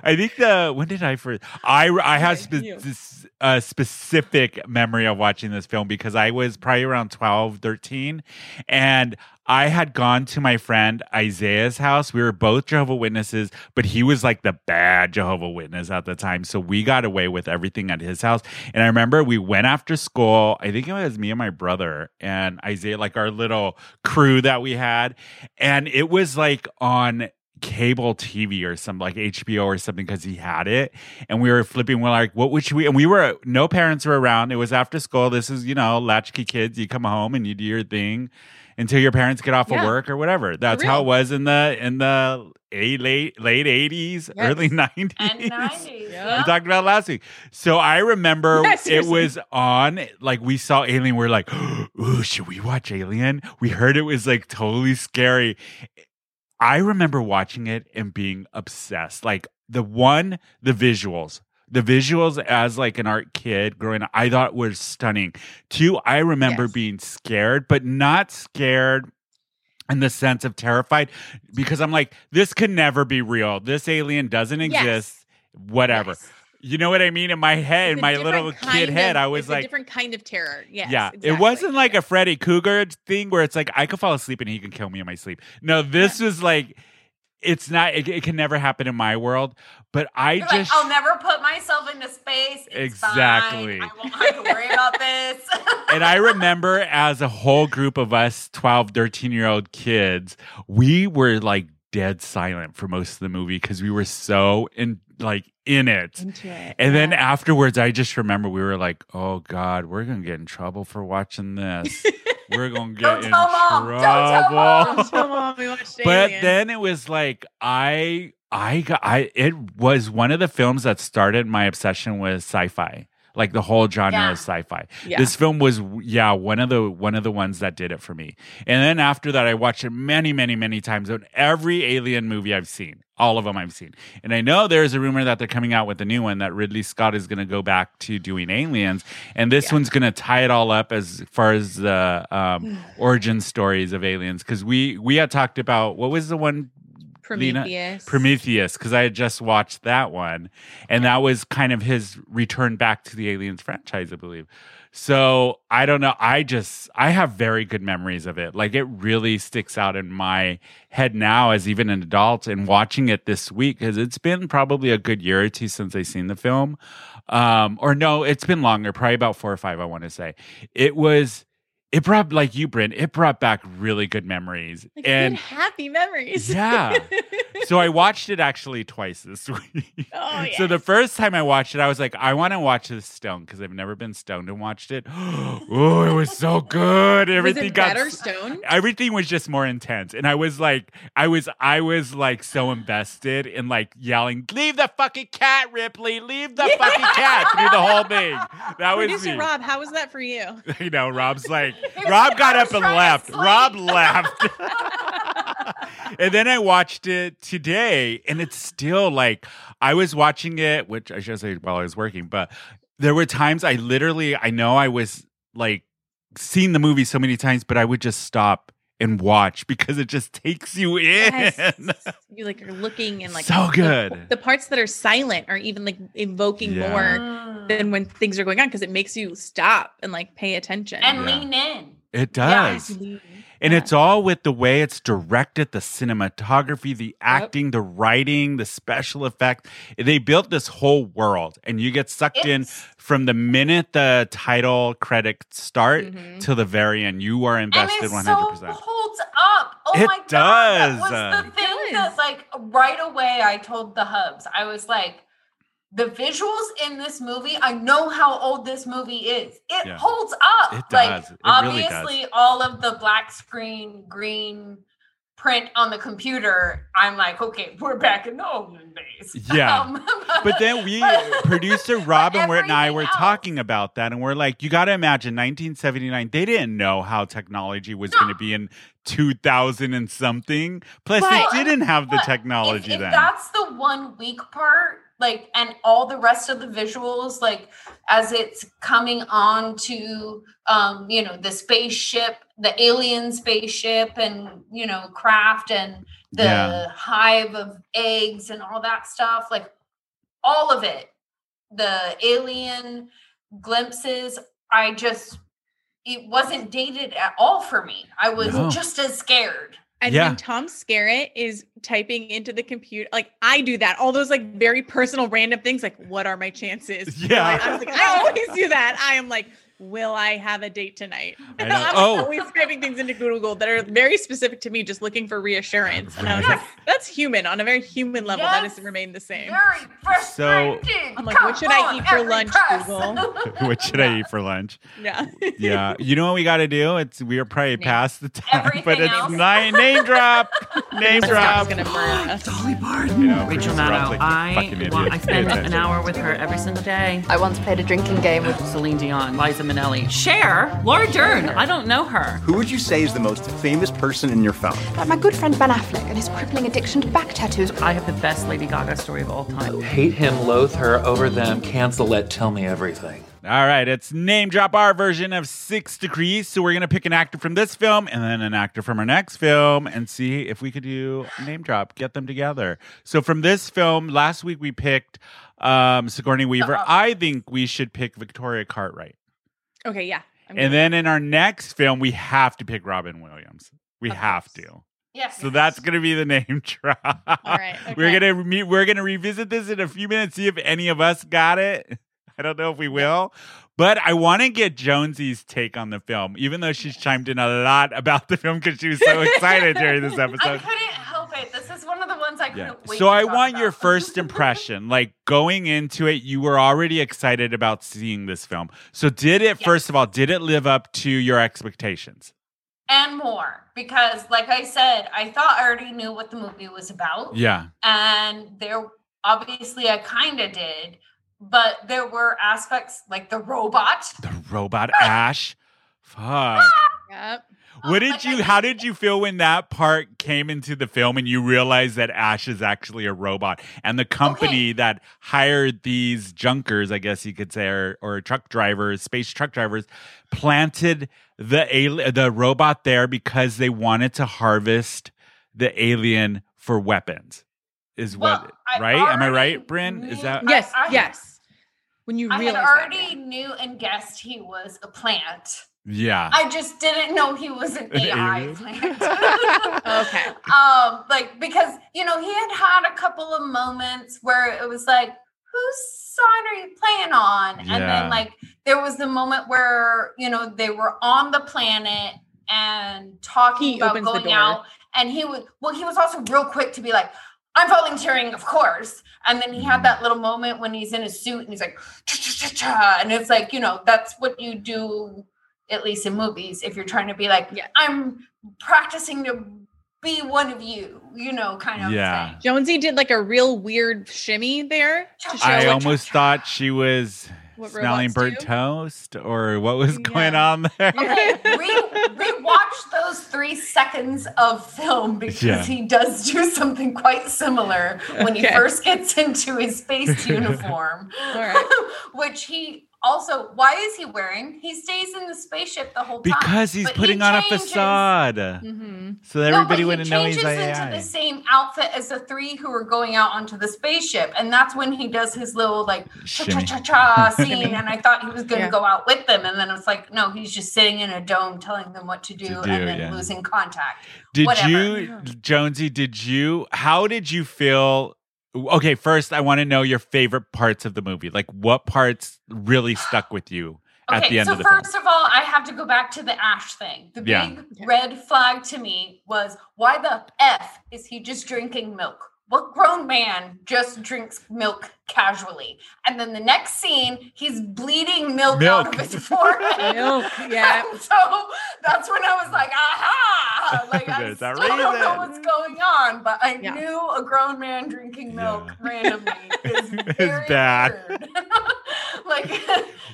I think the when did I first? I I have spe- this, a specific memory of watching this film because I was probably around 12, 13, and I had gone to my friend Isaiah's house. We were both Jehovah Witnesses, but he was like the bad Jehovah Witness at the time, so we got away with everything at his house. And I remember we went after school. I think it was me and my brother and Isaiah, like our little crew that we had, and it was like on cable TV or something like HBO or something because he had it. And we were flipping, we're like, what would we? And we were, no parents were around. It was after school. This is, you know, latchkey kids. You come home and you do your thing until your parents get off
Yeah.
of work or whatever. That's how it was in the, in the a late, late 80s,
Yes.
early 90s.
90s.
Yeah.
Yeah.
We talked about last week. So I remember
Yeah,
it was on, like we saw Alien. We're like, ooh, should we watch Alien? We heard it was like totally scary. I remember watching it and being obsessed. Like the one, the visuals. The visuals as like an art kid growing up, I thought was stunning. Two, I remember
Yes.
being scared, but not scared in the sense of terrified because I'm like, this can never be real. This alien doesn't
Yes.
exist. Whatever.
Yes.
You know what I mean? In my head, in my little kid
kind
head, I was
it's a
like,
different kind of terror. Yes,
yeah, it wasn't like a Freddy Krueger thing where it's like I could fall asleep and he can kill me in my sleep. No, this was like it's not. It, it can never happen in my world. But I
You're
just
like, I'll never put myself into space. It's
Exactly.
Fine. I won't have to worry about this.
and I remember as a whole group of us 12, 13 year old kids, we were like dead silent for most of the movie because we were so in like in it.
it.
And then afterwards, I just remember we were like, "Oh God, we're gonna get in trouble for watching this. we're gonna get
Don't
in
Mom.
Trouble."
Mom.
Mom
but then it was like I, I got, I. It was one of the films that started my obsession with sci-fi, like the whole genre
Yeah.
of sci-fi.
Yeah.
This film was, yeah, one of the one of the ones that did it for me. And then after that, I watched it many, many, many times on every Alien movie I've seen. All of them I've seen. And I know there's a rumor that they're coming out with a new one that Ridley Scott is going to go back to doing aliens. And this
Yeah.
one's going to tie it all up as far as the um, origin stories of aliens. Because we, we had talked about, what was the one Lena-
Prometheus.
Prometheus because I had just watched that one, and that was kind of his return back to the Aliens franchise, I believe. So I don't know. I just I have very good memories of it. Like it really sticks out in my head now as even an adult and watching it this week because it's been probably a good year or two since I seen the film. Um, or no, it's been longer, probably about four or five. I want to say it was it brought like you, Bryn, it brought back really good memories.
Like
and
good, happy memories.
Yeah. so I watched it actually twice this week.
Oh,
So the first time I watched it, I was like, I want to watch this stoned because I've never been stoned and watched it. oh, it was so good.
was
Everything got
better
s-
stone?
everything was just more intense and i was like i was i was like so invested in like yelling leave the fucking cat ripley leave the fucking cat through the whole thing that was
Producer
me.
Rob, how was that for you?
you know rob's like rob got up and left. rob left. And then i watched it today and it's still like i was watching it which i should say while i was working but there were times i literally i know i was like seen the movie so many times but i would just stop and watch because it just takes you in
Yes. you like are looking and like
So good.
The, parts that are silent are even like evoking
Yeah.
more
Mm.
than when things are going on because it makes you stop and like pay attention.
and
Yeah.
lean in.
it does
Lean.
And
Yeah.
it's all with the way it's directed, the cinematography, the acting, the writing, the special effects. They built this whole world, and you get sucked in from the minute the title credits start
Mhm.
to the very end. You are invested
it
one hundred percent.
holds up. Oh
It
my god,
does.
that was the thing that like right away I told the hubs. I was like, the visuals in this movie. I know how old this movie is. It
Yeah.
holds up.
It
Like
does. It really
obviously, all of the black screen green print on the computer. I'm like, okay, we're back in the olden days.
Yeah.
Um,
But then we, producer Robin and, Wirt and I were
else-
talking about that, and we're like, you got to imagine 1979. They didn't know how technology was going to be in 2000 and something. Plus,
But-
they didn't have the technology
if, if
then.
that's the one weak part like and all the rest of the visuals like as it's coming on to um you know the spaceship the alien spaceship and you know craft and the
Yeah.
hive of eggs and all that stuff like all of it the alien glimpses i just it wasn't dated at all for me i was
No.
just as scared
And
Yeah.
when Tom Skerritt is typing into the computer, like I do that, all those like very personal random things, like what are my chances?
Yeah.
I, I was like, I always do that. I am like, will I have a date tonight?
I
I'm
Oh.
always typing things into Google that are very specific to me, just looking for reassurance. And I was
Right.
like, that's human on a very human level. That has
Yes.
remained the same.
Very
So-
I'm like, what should I eat for lunch,
press.
Google?
what should I eat for lunch?
Yeah.
Yeah, you know what we got to do? It's we are probably
Name-
past the time, but
Everything
it's
else.
nine, name drop, name
Scott's
drop.
gonna burn us.
Dolly Parton.
You know,
Rachel
producer Rob's
Maddow.
like,
I, want, I spend an hour with her every single day.
I once played a drinking game with
Celine Dion, Liza Minnelli, Cher, Laura Dern. I don't know her.
Who would you say is the most famous person in your phone?
like my good friend Ben Affleck and his crippling addiction to back tattoos.
I have the best Lady Gaga story of all time.
Hate him, loathe her, over them, cancel it, tell me everything.
All right, it's name drop our version of Six Degrees. So we're gonna pick an actor from this film and then an actor from our next film and see if we could do name drop, get them together. So from this film, last week we picked um Sigourney Weaver. I think we should pick Victoria Cartwright.
Okay, yeah. I'm
And then in our next film, we have to pick Robin Williams. We
Of
have
course.
to.
Yes.
So that's gonna be the name drop.
All right,
We're gonna meet. We're gonna revisit this in a few minutes. See if any of us got it. I don't know if we will, but I want to get Jonesy's take on the film, even though she's chimed in a lot about the film because she was so excited during this episode.
couldn't help it. This is one of the ones I couldn't
Yeah.
wait.
So I
talk
want your first impression. Like going into it, you were already excited about seeing this film. So did it?
Yes.
First of all, did it live up to your expectations?
and more because, like I said, I thought I already knew what the movie was about.
Yeah.
and there obviously I kind of did, but there were aspects like the robot.
The robot Ash. Fuck.
Yep.
What did
Like,
you? How did you feel when that part came into the film and you realized that Ash is actually a robot and the company
Okay.
that hired these junkers, I guess you could say, or, or truck drivers, space truck drivers, planted the ali- the robot there because they wanted to harvest the alien for weapons. Is
Well,
what
I
right? Am I right, Bryn? Is that
I-
Yes,
I-
yes. When you
I had already
that,
knew and guessed he was a plant.
Yeah?
I just didn't know he was an
An
AI
alien?
plant.
Okay.
Um, like because you know he had had a couple of moments where it was like, whose sign are you playing on? And then like there was the moment where you know they were on the planet and talking
He
about going out, and he was well, he was also real quick to be like. I'm volunteering, of course. And then he
Mm-hmm.
had that little moment when he's in his suit and he's like, and it's like, you know, that's what you do, at least in movies, if you're trying to be like,
Yeah.
I'm practicing to be one of you, you know, kind of
Yeah.
thing.
Jonesy did like a real weird shimmy there to show
I
what,
almost thought she was
what
smelling burnt
do.
toast or what was going on there.
Okay, re- rewatch those three seconds of film because
Yeah.
he does do something quite similar when he first gets into his space uniform.
All right.
Which he also, why is he wearing? He stays in the spaceship the whole time.
Because he's
but he
putting on a facade.
Mm-hmm.
So that
No,
everybody
but
wouldn't
he
know he's
changes
AI.
into the same outfit as the three who are going out onto the spaceship, and that's when he does his little like cha cha cha cha scene. And I thought he was going to
Yeah.
go out with them, and then it's like, no, he's just sitting in a dome telling them what to do,
do,
and then
yeah.
losing contact.
Did
whatever.
you, Jonesy, did you, how did you feel? Okay, first, I want to know your favorite parts of the movie. Like, what parts really stuck with you at
Okay,
the end
so
of the film?
first of all, I have to go back to the Ash thing. The big
Yeah.
red flag to me was why the F is he just drinking milk? What grown man just drinks milk casually? And then the next scene, he's bleeding milk, out of his forehead.
Milk, yeah.
so that's when I was like, ah, aha! Like I still
a
don't know what's going on, but I
Yeah.
knew a grown man drinking milk
Yeah.
randomly is
It's
very
bad.
weird. like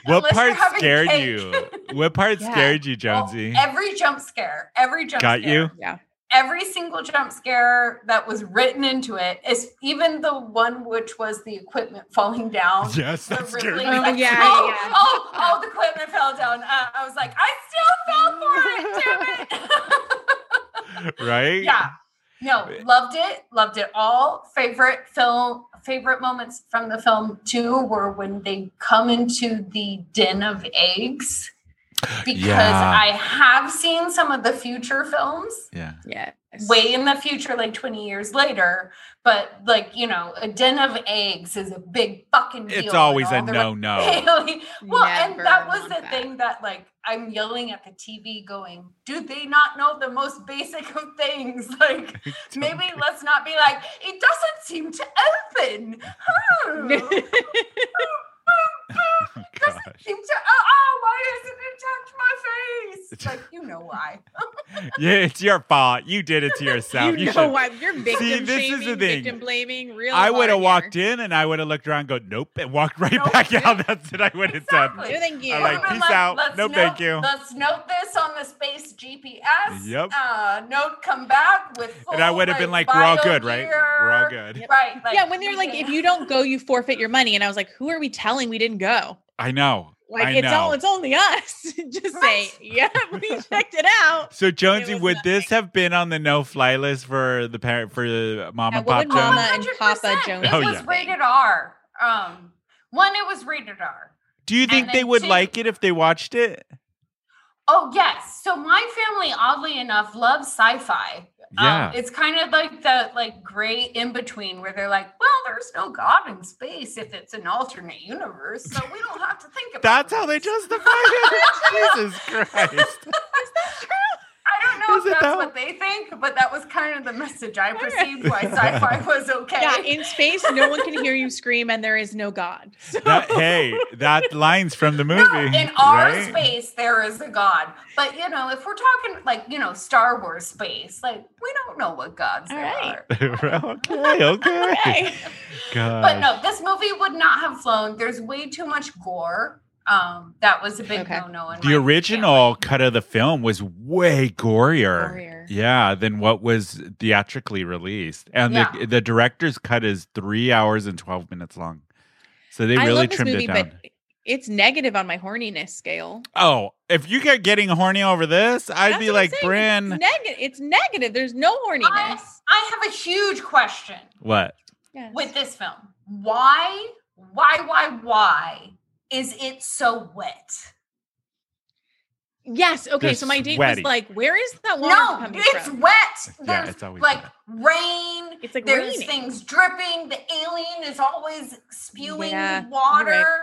What part scared
cake.
you? What part
Yeah.
scared you,
Well,
Jonesy?
every jump scare, every jump scare.
Got
scare,
you?
Yeah.
every single jump scare that was written into it is even the one which was the equipment falling down.
Yes,
the
that scared
really-
me.
Oh,
like,
yeah,
oh,
yeah.
oh, oh, the equipment fell down. Uh, I was like, I still fell for it. Damn it.
right?
yeah. No, loved it. Loved it all. Favorite film, favorite moments from the film too were when they come into the den of eggs. Because
Yeah.
I have seen some of the future films
Yeah.
Yeah.
way in the future, like 20 years later. But like, you know, a den of eggs is a big fucking deal.
It's always a
the
no no.
Alien- well, and that was the
that.
thing that like I'm yelling at the TV going, do they not know the most basic of things? Like maybe let's not be like, it doesn't seem to open. Hmm.
Gosh.
seem to oh, oh why doesn't it touch my face? Like you know why.
Yeah, it's your fault. You did it to yourself.
you,
You,
know
should.
what? You're victim See,
this is the thing.
victim blaming. Real.
I would have walked in and I would have looked around, and go nope, and walked right
Nope.
back out. That's what I would have
Exactly.
No, thank you.
I'm like,
Would've been
peace out.
let's
No,
note,
thank you.
Let's note this on the space GPS.
Yep.
Uh, note come back with full,
And I would have been like, we're all
bio
good, right? We're all
gear.
good.
Right. Like,
yeah, when they're like, if you don't go, you forfeit your money. And I was like, who are we telling we didn't go?
I know.
Like
I
it's
know.
all it's only us. Just say, yeah, we checked it out.
so Jonesy,
was
would this have been on the no fly list for the parent for the mom
Yeah,
and pop
would Mama
Jones?
and Papa
100%.
Jones
It
Oh,
was
yeah.
rated R. Um, one, it was rated R.
Do you think they would
two-
like it if they watched it?
Oh yes. So my family, oddly enough, loves sci-fi.
Yeah.
Um, it's kind of like the like gray in between where they're like, well, there's no God in space if it's an alternate universe, so we don't have to think about. It.
That's how they justify it. Jesus Christ.
I don't know
Is
if that's
though?
what they think, but that was kind of the message I perceived why sci-fi was okay.
Yeah, in space, no one can hear you scream, and there is no God. So
That, hey, that line's from the movie.
No, in our
right?
space, there is a God. But you know, if we're talking like you know Star Wars space, like we don't know what gods
All
there
right.
are.
okay, okay.
okay.
God.
But no, this movie would not have flown. There's way too much gore. Um, that was a big
Okay.
no-no. In
the
my
original cut of the film was way gorier,
Gorier.
yeah than what was theatrically released and the,
Yeah.
the director's cut is three hours and 12 minutes long so they
I
really
love this
trimmed
movie,
it down
but it's negative on my horniness scale.
oh if you get getting horny over this i'd
That's
be like
saying.
bryn
It's negative. It's negative. There's no
family. I,
horniness.
I have a huge question
what
Yes.
with this film. Why, why, why, why is it so wet?
Yes. Okay.
They're
so my date
sweaty.
was like, "Where is that water
No,
coming
it's
from?"
wet.
Yeah, it's always
like
wet.
rain.
It's like
There's
raining.
things dripping. The alien is always spewing
Yeah,
water.
right.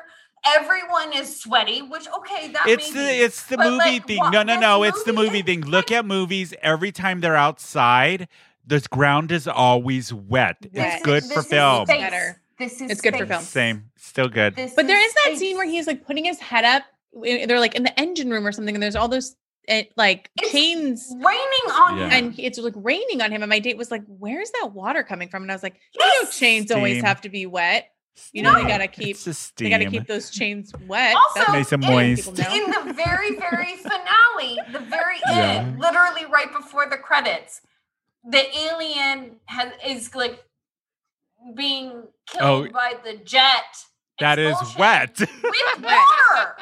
everyone is sweaty, which okay, that
It's
may
the
be.
it's the movie
like,
thing.
what-
No, no,
this
no. It's the
movie
movie thing. Look at movies. Every time they're outside, the ground is always wet.
Wet.
It's good
This
for
is
film.
space.
Better.
This is
It's good for
space.
film.
Same. Still good.
This
But there is that
space.
scene where he's like putting his head up. eh, They're like in the engine room or something, and there's all those it, like
It's
chains,
raining on
Yeah.
him.
and it's like raining on him. And my date was like, "Where's that water coming from?" And I was like, "You know,
Yes!
chains always have to be wet. You know, they gotta keep
it's
they gotta keep those chains wet.
Also,
Nice and
in-
moist.
In the very, very finale, the very
Yeah.
end, literally right before the credits, the alien has is like being killed
Oh,
by the jet.
that is wet.
with
Wet.
water.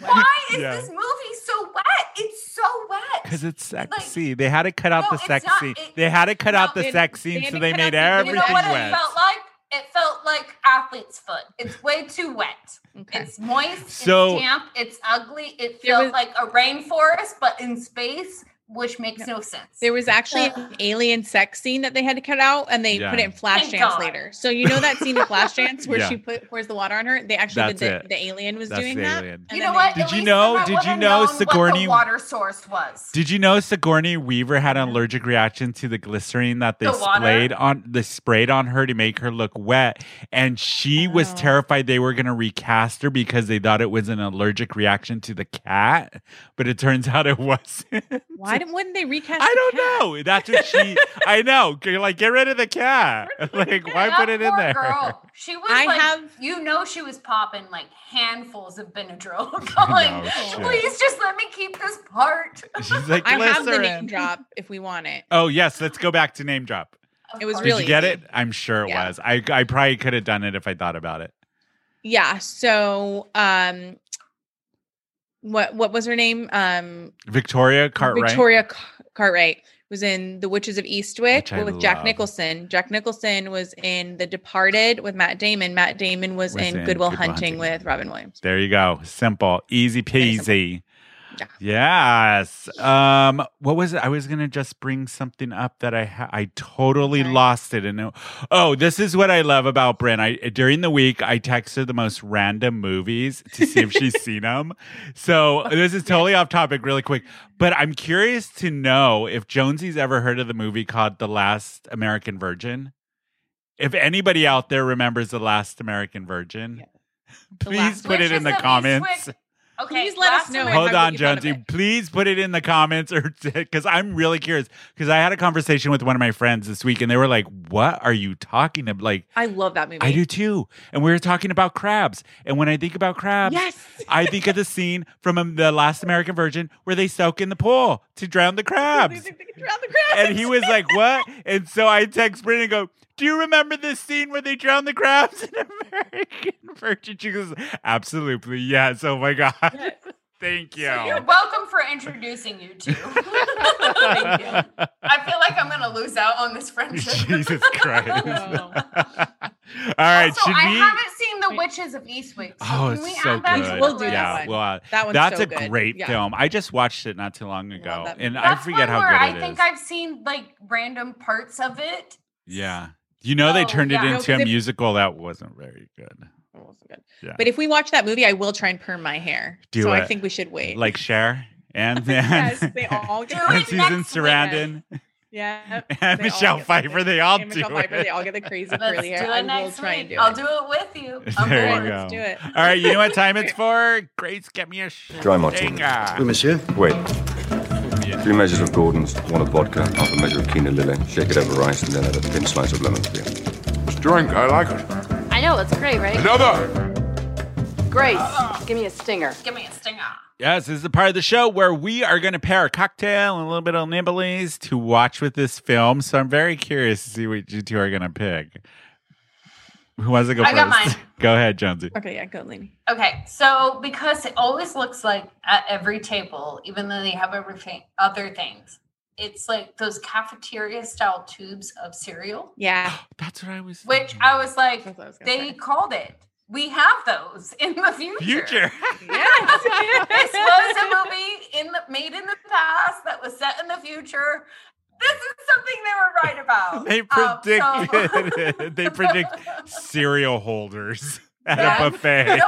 Why is
Yeah.
this movie so wet? It's so wet.
Because it's sexy. they had to cut out
No,
the
it's
sex
not.
scene.
It-
they had to cut
no,
out the
they-
sex
they
scene, so they made
out the-
you know
everything
what it
wet.
felt like? It felt like athlete's foot. It's way too wet.
Okay.
It's moist.
So-
it's damp. It's ugly. It
feels
felt
was-
like a rainforest, but in space, which makes no sense.
There was actually
Ugh.
an alien sex scene that they had to cut out, and they put it in Flashdance later. So you know that scene in Flashdance where
Yeah.
she put pours the water on her. They actually
That's
did
it.
the, the alien was
That's
doing
the
that.
alien.
and
you know what?
Did you know- did you know
known what
Sigourney-
the water source was?
Did you know Sigourney Weaver had an allergic reaction to the glycerine that they
The
sprayed on they sprayed on her to make her look wet and she was
Oh.
terrified they were going to recast her because they thought it was an allergic reaction to the cat but it turns out it wasn't.
Why didn't, wouldn't they recast?
I
the
don't
cat?
know. That's what she I know. You're like get rid of the cat. Like why
That
put it in there?
Girl, she was
I
like,
have-
you know, she was popping like handfuls of Benadryl, going,
know, shit.
please just let me keep this part.
She's like
I have the name drop if we want it.
Oh yes, let's go back to name drop.
Of
It was
course.
Did
really
you get
easy.
it? I'm sure it
Yeah.
was. I I probably could have done it if I thought about it.
Yeah. So, um, what what was her name? Um,
Victoria Cartwright.
Victoria Cartwright was in The Witches of Eastwick with Jack. Nicholson. Jack Nicholson was in The Departed with Matt Damon. Matt Damon was,
Was
in,
in
Goodwill,
Good
Hunting,
Hunting.
with Robin Williams.
There you go. Simple, easy peasy.
Yeah.
Yes. Um. What was it? I was gonna just bring something up that I ha- I totally
Okay.
lost it. And it- oh, this is what I love about Bryn. I during the week I text her the most random movies to see if she's seen them. So this is totally off topic, really quick. But I'm curious to know if Jonesy's ever heard of the movie called The Last American Virgin. If anybody out there remembers The Last American Virgin, please
Last-
put it in the comments.
Okay,
Please let us know
Hold on,
you thought
Jonesy. Please put it in the comments, or because I'm really curious. Because I had a conversation with one of my friends this week, and they were like, "What are you talking about?" Like,
I love that movie.
I do too. And we were talking about crabs. And when I think about crabs,
Yes.
I think of the scene from um, the Last American Virgin where they soak in the pool to drown the crabs.
They think they can drown the crabs.
and he was like, "What?" And so I text Brittany and go, "Do you remember this scene where they drown the crabs in American Virgin?" She goes, "Absolutely, yes." Oh my god, thank you.
You're welcome for introducing you two. Thank you. I feel like I'm gonna lose out on this friendship.
Jesus Christ!
Oh.
All right,
also,
should
I
we?
haven't seen The Witches of Eastwick. So
Oh,
can we
it's so
add
good.
to
We'll do that
yeah,
one.
well, uh,
That one's
that's
so
a
good.
great
Yeah.
film. I just watched it not too long ago, and
movie.
I forget how
where
good
I
it
think
is.
I've seen like random parts of it.
Yeah, you know they turned
yeah.
it into a
'cause if-
musical that wasn't very good.
It wasn't good.
Yeah.
But if we watch that movie, I will try and perm my hair.
Do
so I think we should wait.
Like Cher and
yes, they all
Do
get
and Susan
next week.
Sarandon
Yeah.
and Michelle
get
Pfeiffer. They all do
Michelle Pfeiffer, they all get the crazy
Let's
curly
do it
I will
next
try and
week.
do it.
I'll do it with you. I'm
There you go.
Let's do it.
All right, you know what time it's for? Grace, get me a
Dry martini.
shaker.
Oui, monsieur.
Wait. Three measures of Gordon's, one of vodka, half a measure of Kina Lillet. Shake it over ice and then add a thin slice of lemon peel.
It's drink. I like it.
I know, it's great, right?
Another.
Grace, give me a stinger.
Give me a stinger.
Yes, this is the part of the show where we are going to pair a cocktail and a little bit of nibblies to watch with this film. So I'm very curious to see what you two are going to pick. Who wants to go
I
first?
got mine.
Go ahead, Jonesy.
Okay, yeah, go, Lainey.
Okay, so because it always looks like at every table, even though they have everything other things, it's like those cafeteria style tubes of cereal,
Yeah.
That's what I was.
which I was like,
I was
they
say.
called it. We have those in the future.
Future.
this was a movie in the made in the past that was set in the future. This is something they were right about.
they
Um, so-
predicted. they predict cereal holders at
Yeah.
a buffet.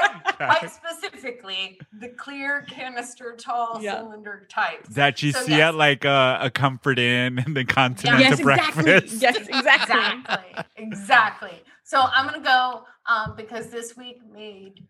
No, quite specifically the clear canister tall
Yeah.
cylinder type
that you
So,
see
yes.
at like a, a Comfort Inn and the continental
Yes, exactly.
breakfast.
Yes, exactly.
exactly exactly so i'm gonna go um, because this week made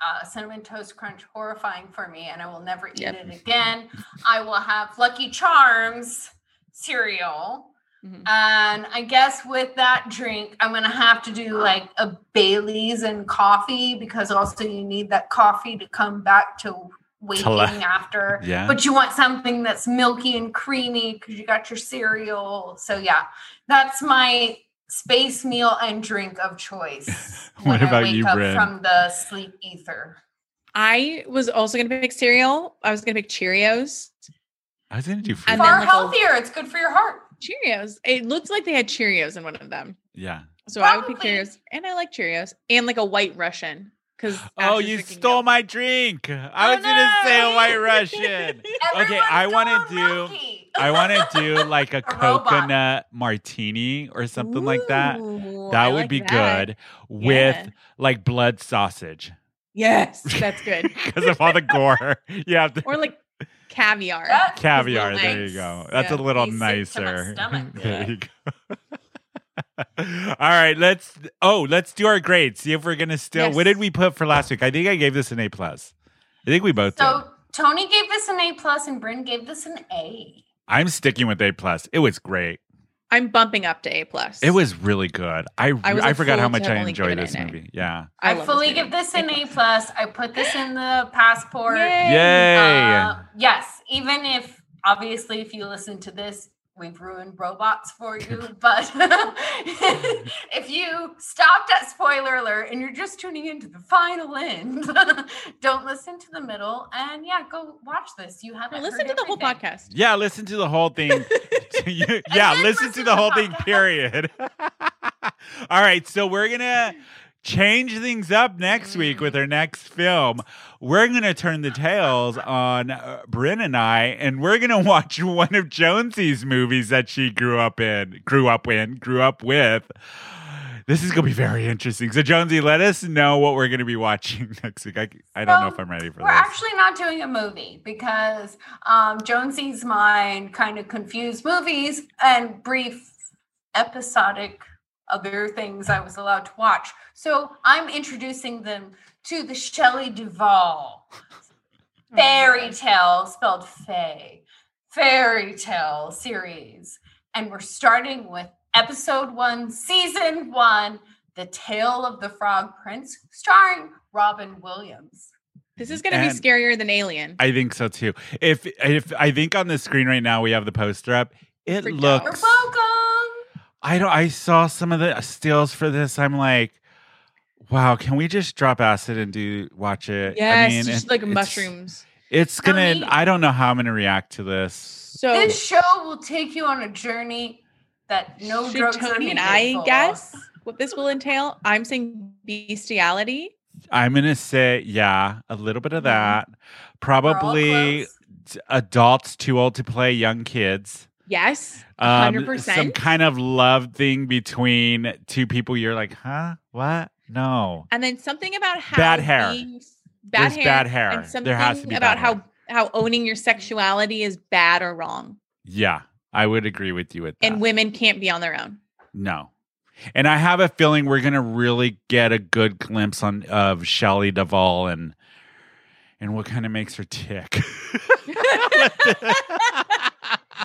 uh, cinnamon toast crunch horrifying for me and i will never eat
Yep.
it again i will have lucky charms cereal
Mhm.
and i guess with that drink i'm gonna have to do like a baileys and coffee because also you need that coffee to come back to waking
la-
after
Yeah.
but you want something that's milky and creamy because you got your cereal. So yeah, that's my space meal and drink of choice.
What
when I
about
wake
you,
up From the sleep ether.
I was also gonna pick cereal. I was gonna pick Cheerios.
I was gonna do fruit.
And
Far
then, like, a-
healthier. It's good for your heart.
Cheerios. It looked like they had Cheerios in one of them.
yeah.
So I would pick Cheerios. And I like Cheerios. And like a white Russian. Because
Oh, you stole my drink. I
Oh,
was gonna say a white Russian. okay, I want to do. I want to do like a,
A robot.
coconut martini or something like that. That would be good with
Yeah.
like blood sausage
Yes, that's good.
because of all the gore. Yeah.
or like caviar.
That is
caviar. There you go. That's
Yeah.
a little
Be sick to my
nicer. there you go. All right, let's. Oh, let's do our grades. See if we're gonna still. What did we put for last week? I think I gave this an A plus. I think we both did.
So Tony gave this an A plus and Bryn gave this an A.
I'm sticking with A plus. It was great.
I'm bumping up to A plus.
It was really good. I
I
I, forgot how much I enjoyed this movie. Yeah.
I,
love
fully
movie.
give this an A
A
plus. I put this in the passport.
Yay!
Uh, yes, even if obviously if you listen to this, we've ruined robots for you. But if you stopped at spoiler alert and you're just tuning into the final end, don't listen to the middle. And yeah, go watch this. You haven't
listen
heard
to the whole podcast.
Yeah, listen to the whole thing. Yeah, listen
listen
to
to
the
the
whole thing, period. All right, so we're going to change things up next week with our next film. We're going to turn the tails on uh, Bryn and I, and we're going to watch one of Jonesy's movies that she grew up in, grew up in, grew up with. This is going to be very interesting. So, Jonesy, let us know what we're going to be watching next week. I, I don't know if I'm ready for that.
We're
this.
actually not doing a movie because um, Jonesy's mind kind of confused movies and brief episodic other things I was allowed to watch. So I'm introducing them to the Shelley Duvall oh fairy tale spelled Faye fairy tale series. And we're starting with episode one, season one, The Tale of the Frog Prince, starring Robin Williams.
This is going to be scarier than Alien.
I think so too. If if I think on the screen right now we have the poster up, it
Freaked out.
You're
looks.
welcome.
I don't. I saw some of the stills for this. I'm like, wow. Can we just drop acid and do watch it?
yes,
I mean,
just
it-
like
it's-
mushrooms.
It's gonna.
Tony-
I don't know how I'm gonna react to this.
So
This show will take you on a journey that no
Should
drugs are
Tony and I
for.
guess what this will entail. I'm saying bestiality.
I'm gonna say, yeah, a little bit of
Mhm.
that. Probably adults too old to play young kids.
Yes,
Um,
hundred
some kind of love thing between two people. You're like, huh? What? No.
And then something about how
Bad hair.
being- bad hair,
bad hair.
and something
There has to be
about how
hair.
how owning your sexuality is bad or wrong,
Yeah, I would agree with you with that.
and women can't be on their own.
No. And I have a feeling we're gonna really get a good glimpse on of Shelley Duvall and and what kind of makes her tick.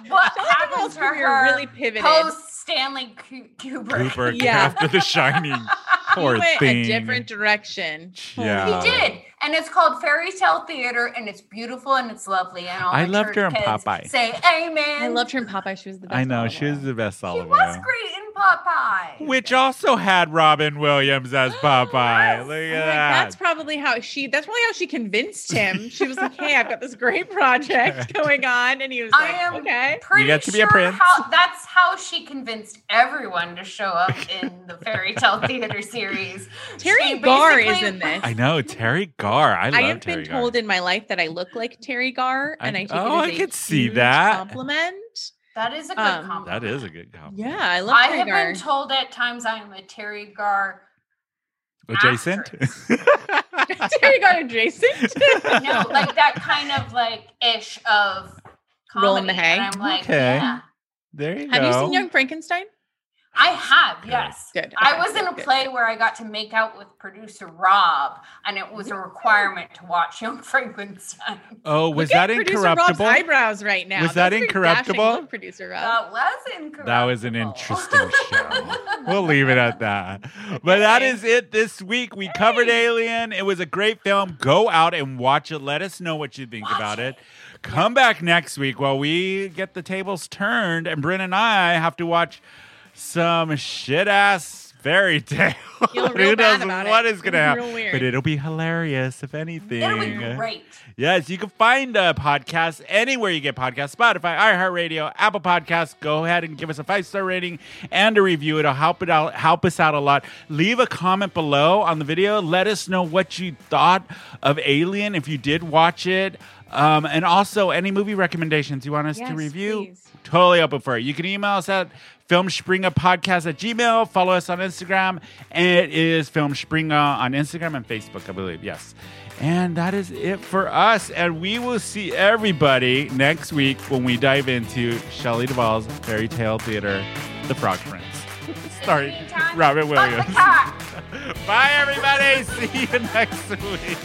What
Shelley
happened
Duvall's
to
career
her
really pivoted.
post Stanley Ku- Kubrick?
Cooper
Yeah.
after The Shining. Poor
he went
thing.
a different direction.
Yeah.
He did, and it's called Fairy Tale Theater, and it's beautiful and it's lovely. And all
I loved her in
kids
Popeye.
Say amen.
I loved her in Popeye. She was the best.
I know
olive
she was the best
She
olive
was great in Popeye.
Which also had Robin Williams as Popeye. Look
I'm
at
like,
that.
that's probably how she. That's probably how she convinced him. She was like, "Hey, I've got this great project going on," and he was
I
like,
am
"Okay."
pretty
get to be a prince.
How, that's how she convinced everyone to show up in the Fairy Tale Theater series.
Terry
She
Garr is in this.
I know Terry Garr. I,
I have
Terry
been
Garr.
told in my life that I look like Terry Garr and
I-
I, take
oh,
it
I
as a
could see that.
compliment.
That is a good
Um,
compliment.
That is a good compliment.
Yeah, I love that.
I
Terry
have
Garr.
been told at times I am a Terry Garr
Adjacent.
Terry got adjacent.
no, like that kind of like ish of comedy.
Rolling the hay?
And I'm like,
Okay.
yeah.
there you
Have
go.
you seen Young Frankenstein?
I have, yes.
Good.
I was in a
good,
play where I got to make out with producer Rob, and it was a requirement to watch Young Frankenstein.
Oh, was
Look at
that
producer Rob's
incorruptible?
eyebrows right now.
Was that
That's a
Incorruptible?
producer Rob.
That was incorrect.
That was an interesting show. We'll leave it at that. But that is it this week. We covered Alien. It was a great film. Go out and watch it. Let us know what you think about it. Come back next week while we get the tables turned, and Bryn and I have to watch some shit ass fairy tale. Who knows what
it.
is going to happen? But it'll be hilarious if anything.
It'll be great.
Yes, you can find uh, a podcast anywhere you get podcasts Spotify, iHeartRadio, Apple Podcasts. Go ahead and give us a five star rating and a review. It'll help it out, help us out a lot. Leave a comment below on the video. Let us know what you thought of Alien if you did watch it. Um, and also any movie recommendations you want us to review.
please.
Totally open for it. You can email us at filmspringerpodcast at gmail. Follow us on Instagram. It is Filmspringer on Instagram and Facebook, I believe. Yes. And that is it for us. And we will see everybody next week when we dive into Shelley Duvall's fairy tale theater, The Frog Prince.
Sorry,
Robert Williams. Bye, everybody. See you next week.